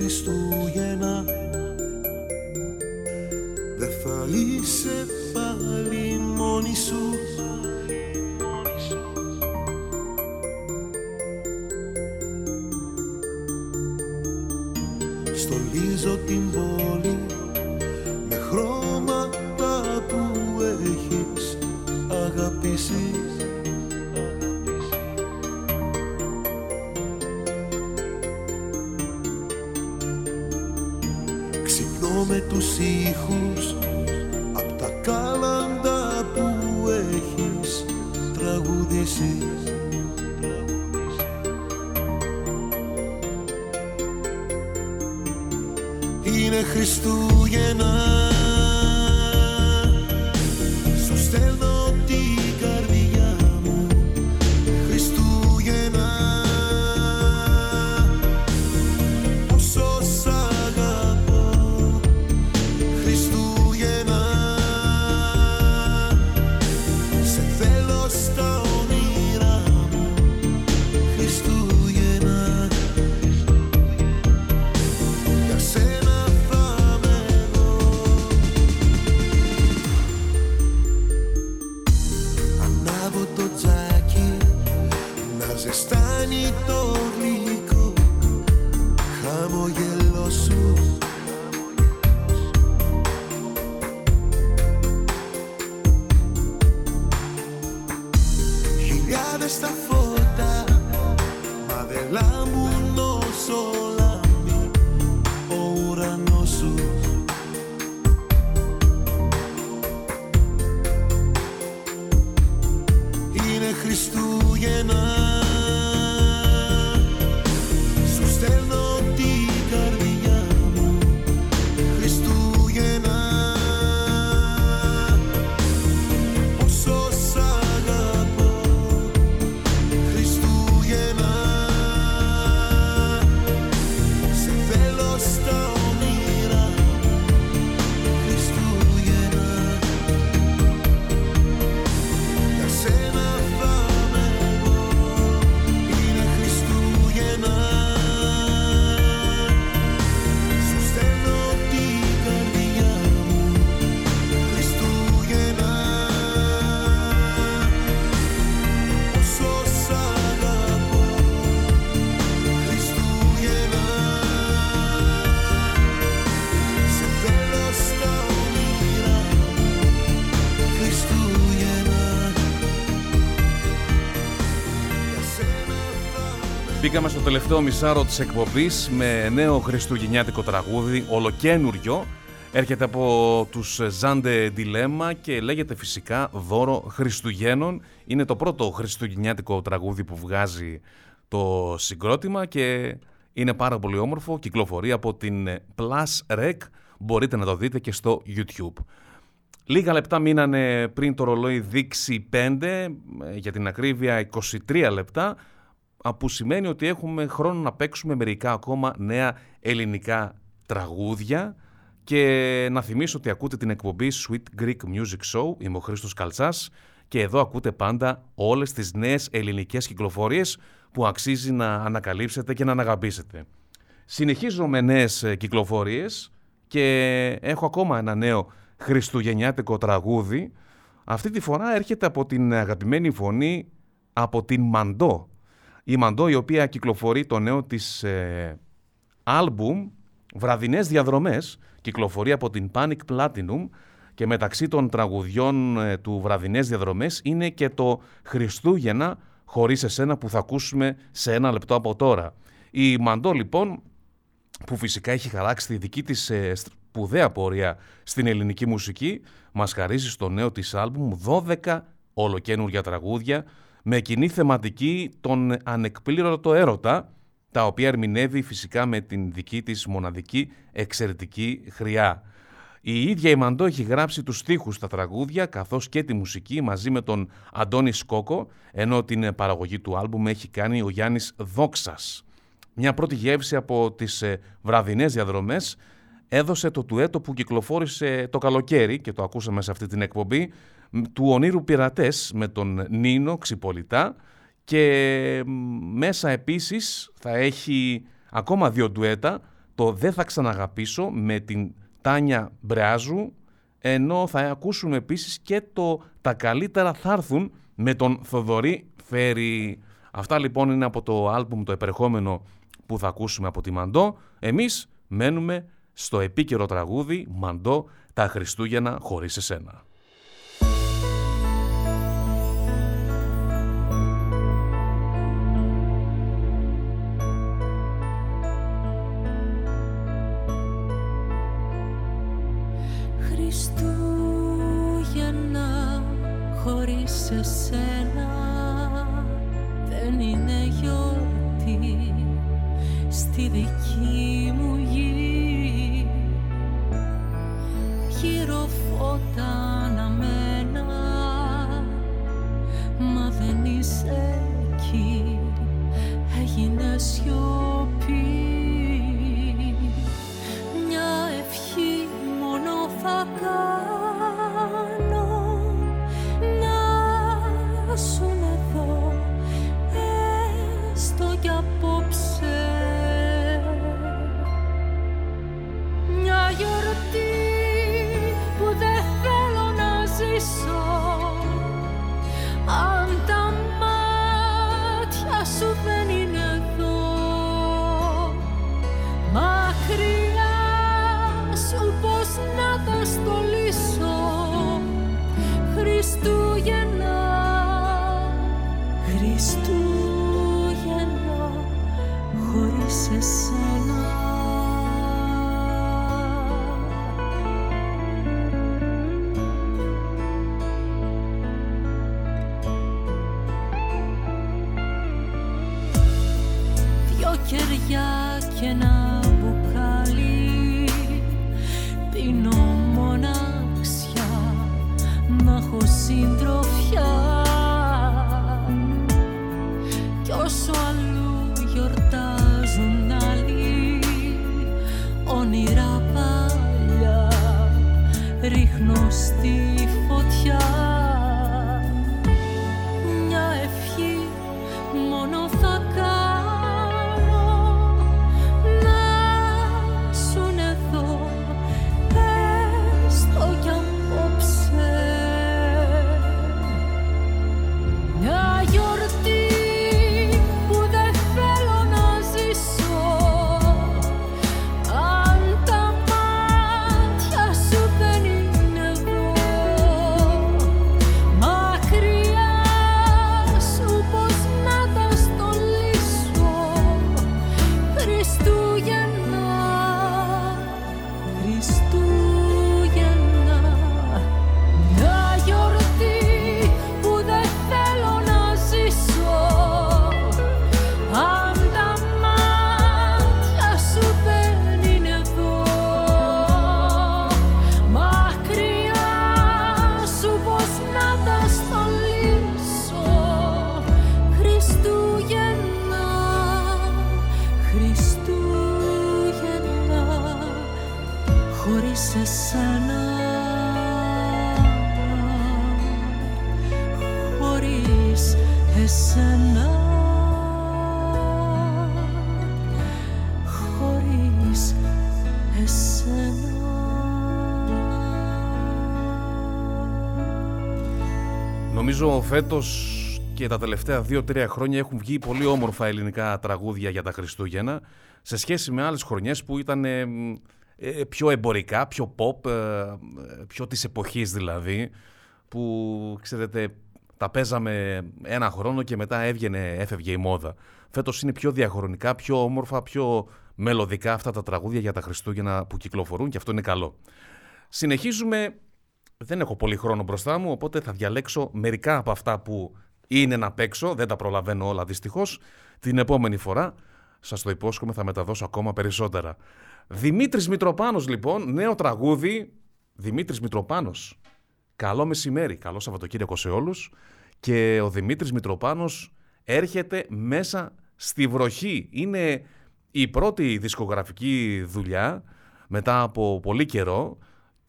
Χριστούγεννα. Δε θα είσαι πάλι μόνη σου. Μπήκαμε στο τελευταίο μισάρο της εκπομπής με νέο χριστουγεννιάτικο τραγούδι, ολοκένουριο. Έρχεται από τους Ζάντε Ντιλέμα και λέγεται φυσικά Δώρο Χριστουγέννων. Είναι το πρώτο χριστουγεννιάτικο τραγούδι που βγάζει το συγκρότημα και είναι πάρα πολύ όμορφο. Κυκλοφορεί από την Plus Rec. Μπορείτε να το δείτε και στο YouTube. Λίγα λεπτά μείνανε πριν το ρολόι δείξει 5, για την ακρίβεια 23 λεπτά που σημαίνει ότι έχουμε χρόνο να παίξουμε μερικά ακόμα νέα ελληνικά τραγούδια και να θυμίσω ότι ακούτε την εκπομπή Sweet Greek Music Show, είμαι ο Χρήστος Καλτσάς και εδώ ακούτε πάντα όλες τις νέες ελληνικές κυκλοφορίες που αξίζει να ανακαλύψετε και να αναγαπήσετε. Συνεχίζω με νέες ε, κυκλοφορίες και έχω ακόμα ένα νέο χριστουγεννιάτικο τραγούδι. Αυτή τη φορά έρχεται από την αγαπημένη φωνή από την Μαντό η Μαντό η οποία κυκλοφορεί το νέο της ε, άλμπουμ «Βραδινές διαδρομές» κυκλοφορεί από την Panic Platinum και μεταξύ των τραγουδιών ε, του «Βραδινές διαδρομές» είναι και το «Χριστούγεννα χωρίς εσένα» που θα ακούσουμε σε ένα λεπτό από τώρα. Η Μαντό λοιπόν που φυσικά έχει χαράξει τη δική της ε, σπουδαία πορεία στην ελληνική μουσική μας χαρίζει στο νέο της άλμπουμ 12 ολοκένουργια τραγούδια με κοινή θεματική τον ανεκπλήρωτο έρωτα, τα οποία ερμηνεύει φυσικά με την δική της μοναδική εξαιρετική χρειά. Η ίδια η Μαντό έχει γράψει τους στίχους στα τραγούδια καθώς και τη μουσική μαζί με τον Αντώνη Σκόκο, ενώ την παραγωγή του άλμπουμ έχει κάνει ο Γιάννης Δόξας. Μια πρώτη γεύση από τις ε, βραδινές διαδρομές έδωσε το τουέτο που κυκλοφόρησε το καλοκαίρι και το ακούσαμε σε αυτή την εκπομπή του Ονείρου Πειρατές με τον Νίνο Ξυπολιτά και μέσα επίσης θα έχει ακόμα δύο ντουέτα το «Δεν θα ξαναγαπήσω» με την Τάνια Μπρεάζου ενώ θα ακούσουμε επίσης και το «Τα καλύτερα θα έρθουν» με τον Θοδωρή Φέρι. Αυτά λοιπόν είναι από το άλμπουμ το επερχόμενο που θα ακούσουμε από τη Μαντό. Εμείς μένουμε στο επίκαιρο τραγούδι «Μαντό τα Χριστούγεννα χωρίς εσένα». Χριστούγεννα χωρίς εσένα δεν είναι γιορτή στη δική όταν αμένα Μα δεν είσαι εκεί, έγινες σιωπή Νομίζω φέτος και τα τελευταία δύο-τρία χρόνια έχουν βγει πολύ όμορφα ελληνικά τραγούδια για τα Χριστούγεννα σε σχέση με άλλες χρονιές που ήταν ε, ε, πιο εμπορικά, πιο pop, ε, πιο της εποχής δηλαδή που ξέρετε τα παίζαμε ένα χρόνο και μετά έβγαινε, έφευγε η μόδα. Φέτος είναι πιο διαχρονικά, πιο όμορφα, πιο μελωδικά αυτά τα τραγούδια για τα Χριστούγεννα που κυκλοφορούν και αυτό είναι καλό. Συνεχίζουμε δεν έχω πολύ χρόνο μπροστά μου, οπότε θα διαλέξω μερικά από αυτά που είναι να παίξω. Δεν τα προλαβαίνω όλα δυστυχώς. Την επόμενη φορά, σας το υπόσχομαι, θα μεταδώσω ακόμα περισσότερα. Δημήτρης Μητροπάνος λοιπόν, νέο τραγούδι. Δημήτρης Μητροπάνος. Καλό μεσημέρι, καλό Σαββατοκύριακο σε όλους. Και ο Δημήτρης Μητροπάνος έρχεται μέσα στη βροχή. Είναι η πρώτη δισκογραφική δουλειά μετά από πολύ καιρό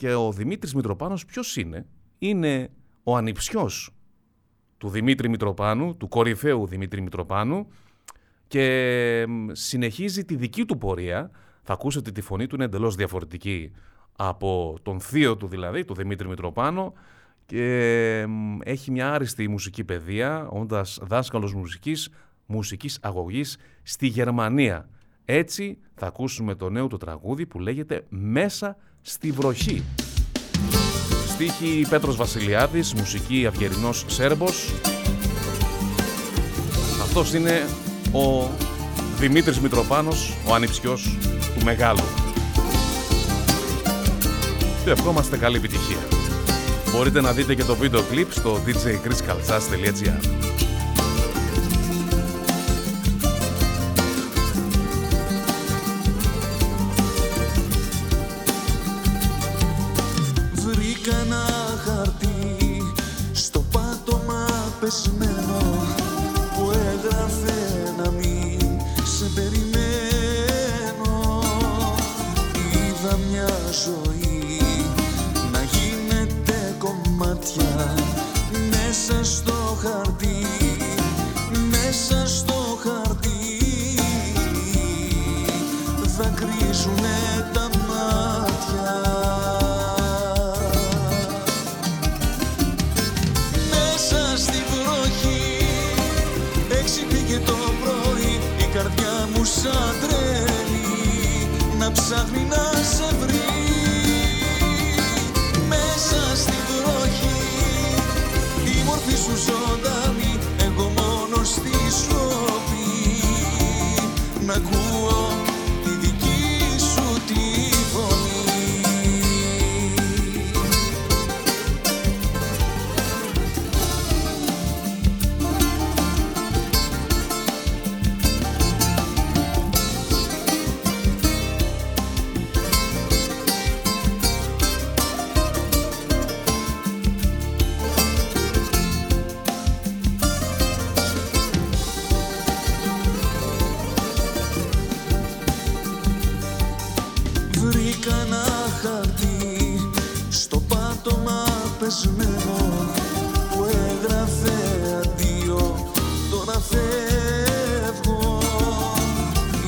και ο Δημήτρης Μητροπάνος ποιος είναι; Είναι ο ανιψιός του Δημήτρη Μητροπάνου, του κορυφαίου Δημήτρη Μητροπάνου και συνεχίζει τη δική του πορεία. Θα ακούσετε τη φωνή του είναι εντελώς διαφορετική από τον θείο του δηλαδή, του Δημήτρη Μητροπάνου και έχει μια άριστη μουσική παιδεία, όντας δάσκαλος μουσικής, μουσικής αγωγής στη Γερμανία. Έτσι θα ακούσουμε το νέο του τραγούδι που λέγεται «Μέσα στη βροχή». Στίχη Πέτρος Βασιλιάδης, μουσική Αυγερινός Σέρμπος. Αυτός είναι ο Δημήτρης Μητροπάνος, ο ανιψιός του Μεγάλου. Του ευχόμαστε καλή επιτυχία. Μπορείτε να δείτε και το βίντεο κλιπ στο djchriscalzas.gr πάτωμα πεσμένο που έγραφε αντίο. Τώρα φεύγω.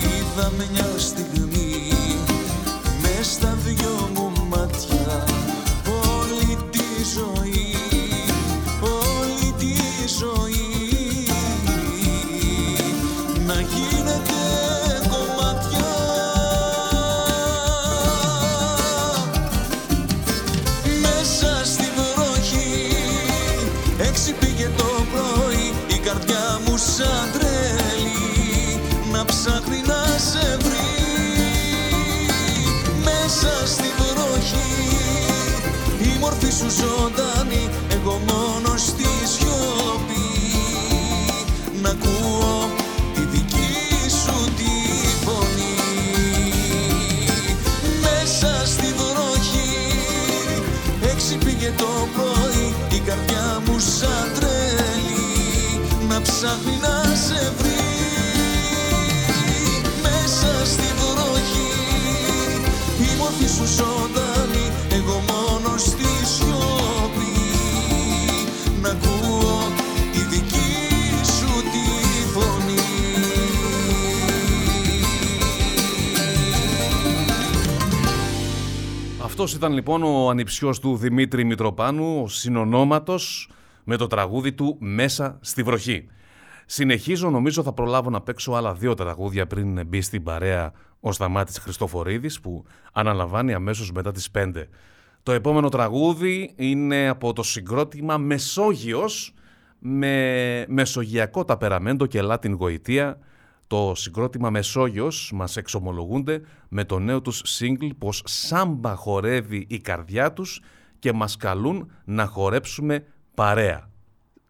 Είδα μια σου ζωντανή εγώ μόνος στη σιωπή. Να ακούω τη δική σου τη φωνή. Μέσα στη βροχή έξι πήγε το πρωί η καρδιά μου σαν τρέλη να ψάχνει να σε βρει. Μέσα στη βροχή η μορφή σου ζωντανή Αυτός ήταν λοιπόν ο ανιψιός του Δημήτρη Μητροπάνου, ο συνονόματος με το τραγούδι του «Μέσα στη βροχή». Συνεχίζω, νομίζω θα προλάβω να παίξω άλλα δύο τραγούδια πριν μπει στην παρέα ο Σταμάτης Χριστοφορίδης που αναλαμβάνει αμέσως μετά τις 5. Το επόμενο τραγούδι είναι από το συγκρότημα Μεσόγειος με μεσογειακό ταπεραμέντο και Latin γοητεία. Το συγκρότημα Μεσόγειος μας εξομολογούνται με το νέο τους single πως σάμπα χορεύει η καρδιά τους και μας καλούν να χορέψουμε παρέα.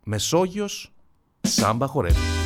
Μεσόγειος, σάμπα χορεύει.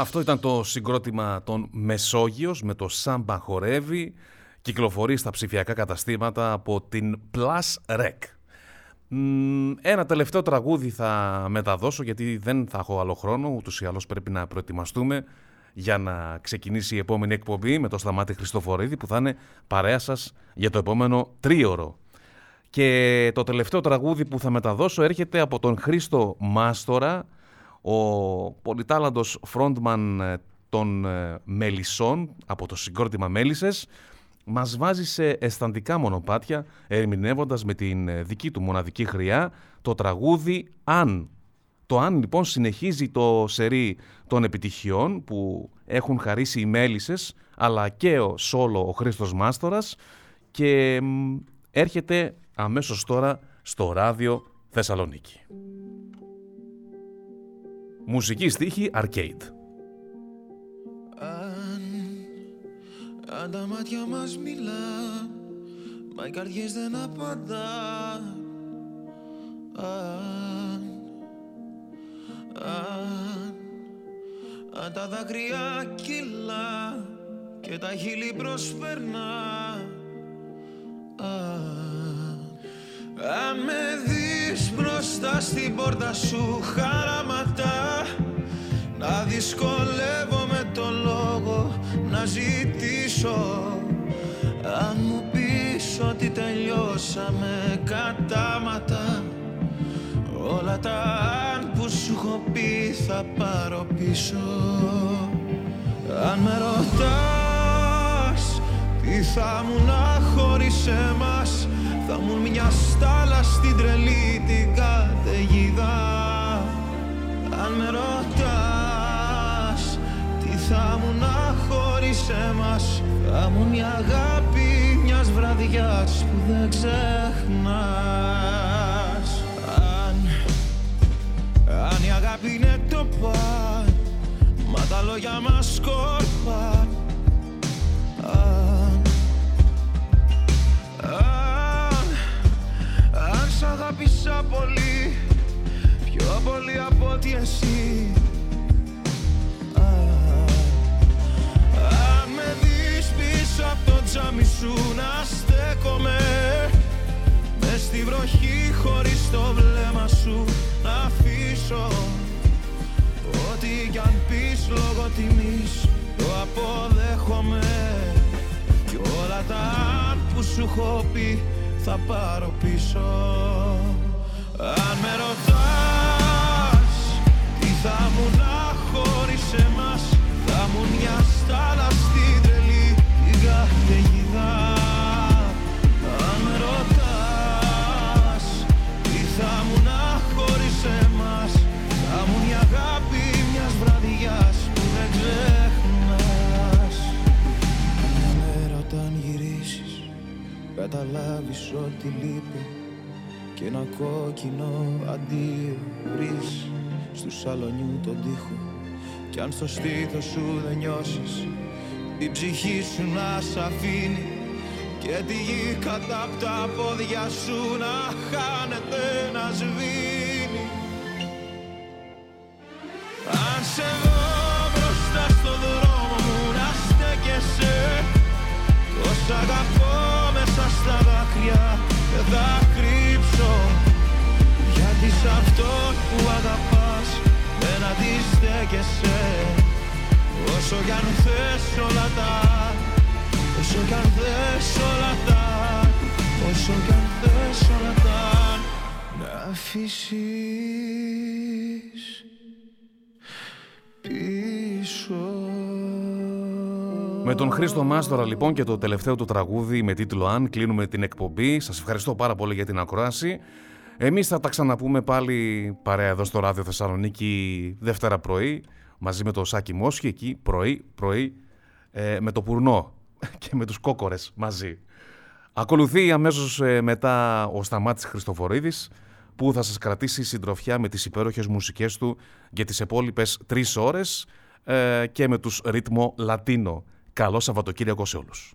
Αυτό ήταν το συγκρότημα των Μεσόγειος με το Σάμπα χορεύει. Κυκλοφορεί στα ψηφιακά καταστήματα από την Plus Rec. Ένα τελευταίο τραγούδι θα μεταδώσω γιατί δεν θα έχω άλλο χρόνο, ούτως ή άλλως πρέπει να προετοιμαστούμε για να ξεκινήσει η επόμενη εκπομπή με το Σταμάτη Χριστοφορίδη που θα είναι παρέα σας για το επόμενο τρίωρο. Και το τελευταίο τραγούδι που θα μεταδώσω έρχεται από τον Χρήστο Μάστορα, ο πολυτάλαντος frontman ε, των ε, Μελισσών από το συγκρότημα Μέλισσες μας βάζει σε αισθαντικά μονοπάτια ερμηνεύοντας με την ε, δική του μοναδική χρειά το τραγούδι «Αν». Το «Αν» λοιπόν συνεχίζει το σερί των επιτυχιών που έχουν χαρίσει οι Μέλισσες αλλά και ο Σόλο ο Χρήστος Μάστορας και έρχεται αμέσως τώρα στο ράδιο Θεσσαλονίκη. Μουσική στίχη arcade. Αν, αν τα μάτια μας μιλά Μα οι καρδιές δεν απαντά Αν, αν, αν τα δάκρυα κυλά Και τα χείλη προσπερνά Αν, αν με δεις μπροστά στην πόρτα σου χαραματά Να δυσκολεύομαι το λόγο να ζητήσω. Αν μου πεις ότι τελειώσαμε κατάματα Όλα τα αν που σου έχω πει θα πάρω πίσω. Αν με ρωτάς τι θα μου να χωρίς εμάς θα μου μια στάλα στην τρελή την καταιγίδα. Αν με ρωτάς τι θα μου να χωρίς εμάς Θα μου μια αγάπη μιας βραδιάς που δεν ξεχνάς. Αν, αν η αγάπη είναι το παν Μα τα λόγια μας σκόρπαν σ' αγάπησα πολύ Πιο πολύ από ότι εσύ. Αν με δεις πίσω από το τζάμι σου να στέκομαι Μες στη βροχή χωρίς το βλέμμα σου να αφήσω. Ό,τι κι αν πεις λόγω τιμής το αποδέχομαι. Κι όλα τα που σου έχω πει θα πάρω πίσω. Αν με ρωτάς τι θα μου να χωρίς εμάς Θα μου μια στάλα καταλάβεις ότι λείπει και ένα κόκκινο αντίο βρεις στους σαλονιού τον τοίχο. Κι αν στο στήθος σου δεν νιώσεις την ψυχή σου να σ' αφήνει και τη γη κατά απ' τα πόδια σου να χάνεται να σβήνει. Αν σε δω μπροστά στο δρόμο μου να στέκεσαι Τόσα αγαπώ μέσα στα δάκρυα δεν θα κρύψω. Γιατί σ' αυτό που αγαπάς δεν αντιστέκεσαι. Όσο κι αν θες όλα τα Όσο κι αν θες όλα τα Όσο κι αν θες όλα τα Να αφήσεις πίσω με τον Χρήστο Μάστορα λοιπόν και το τελευταίο του τραγούδι με τίτλο «Αν» κλείνουμε την εκπομπή. Σας ευχαριστώ πάρα πολύ για την ακρόαση. Εμείς θα τα ξαναπούμε πάλι παρέα εδώ στο Ράδιο Θεσσαλονίκη Δευτέρα πρωί, μαζί με το Σάκη Μόσχη εκεί πρωί, πρωί ε, με το Πουρνό και με τους Κόκορες μαζί. Ακολουθεί αμέσως ε, μετά ο Σταμάτης Χριστοφορίδης που θα σας κρατήσει συντροφιά με τις υπέροχες μουσικές του για τις επόλοιπες τρεις ώρες ε, και με τους ρύθμο λατίνο. Καλό Σαββατοκύριακο σε όλους.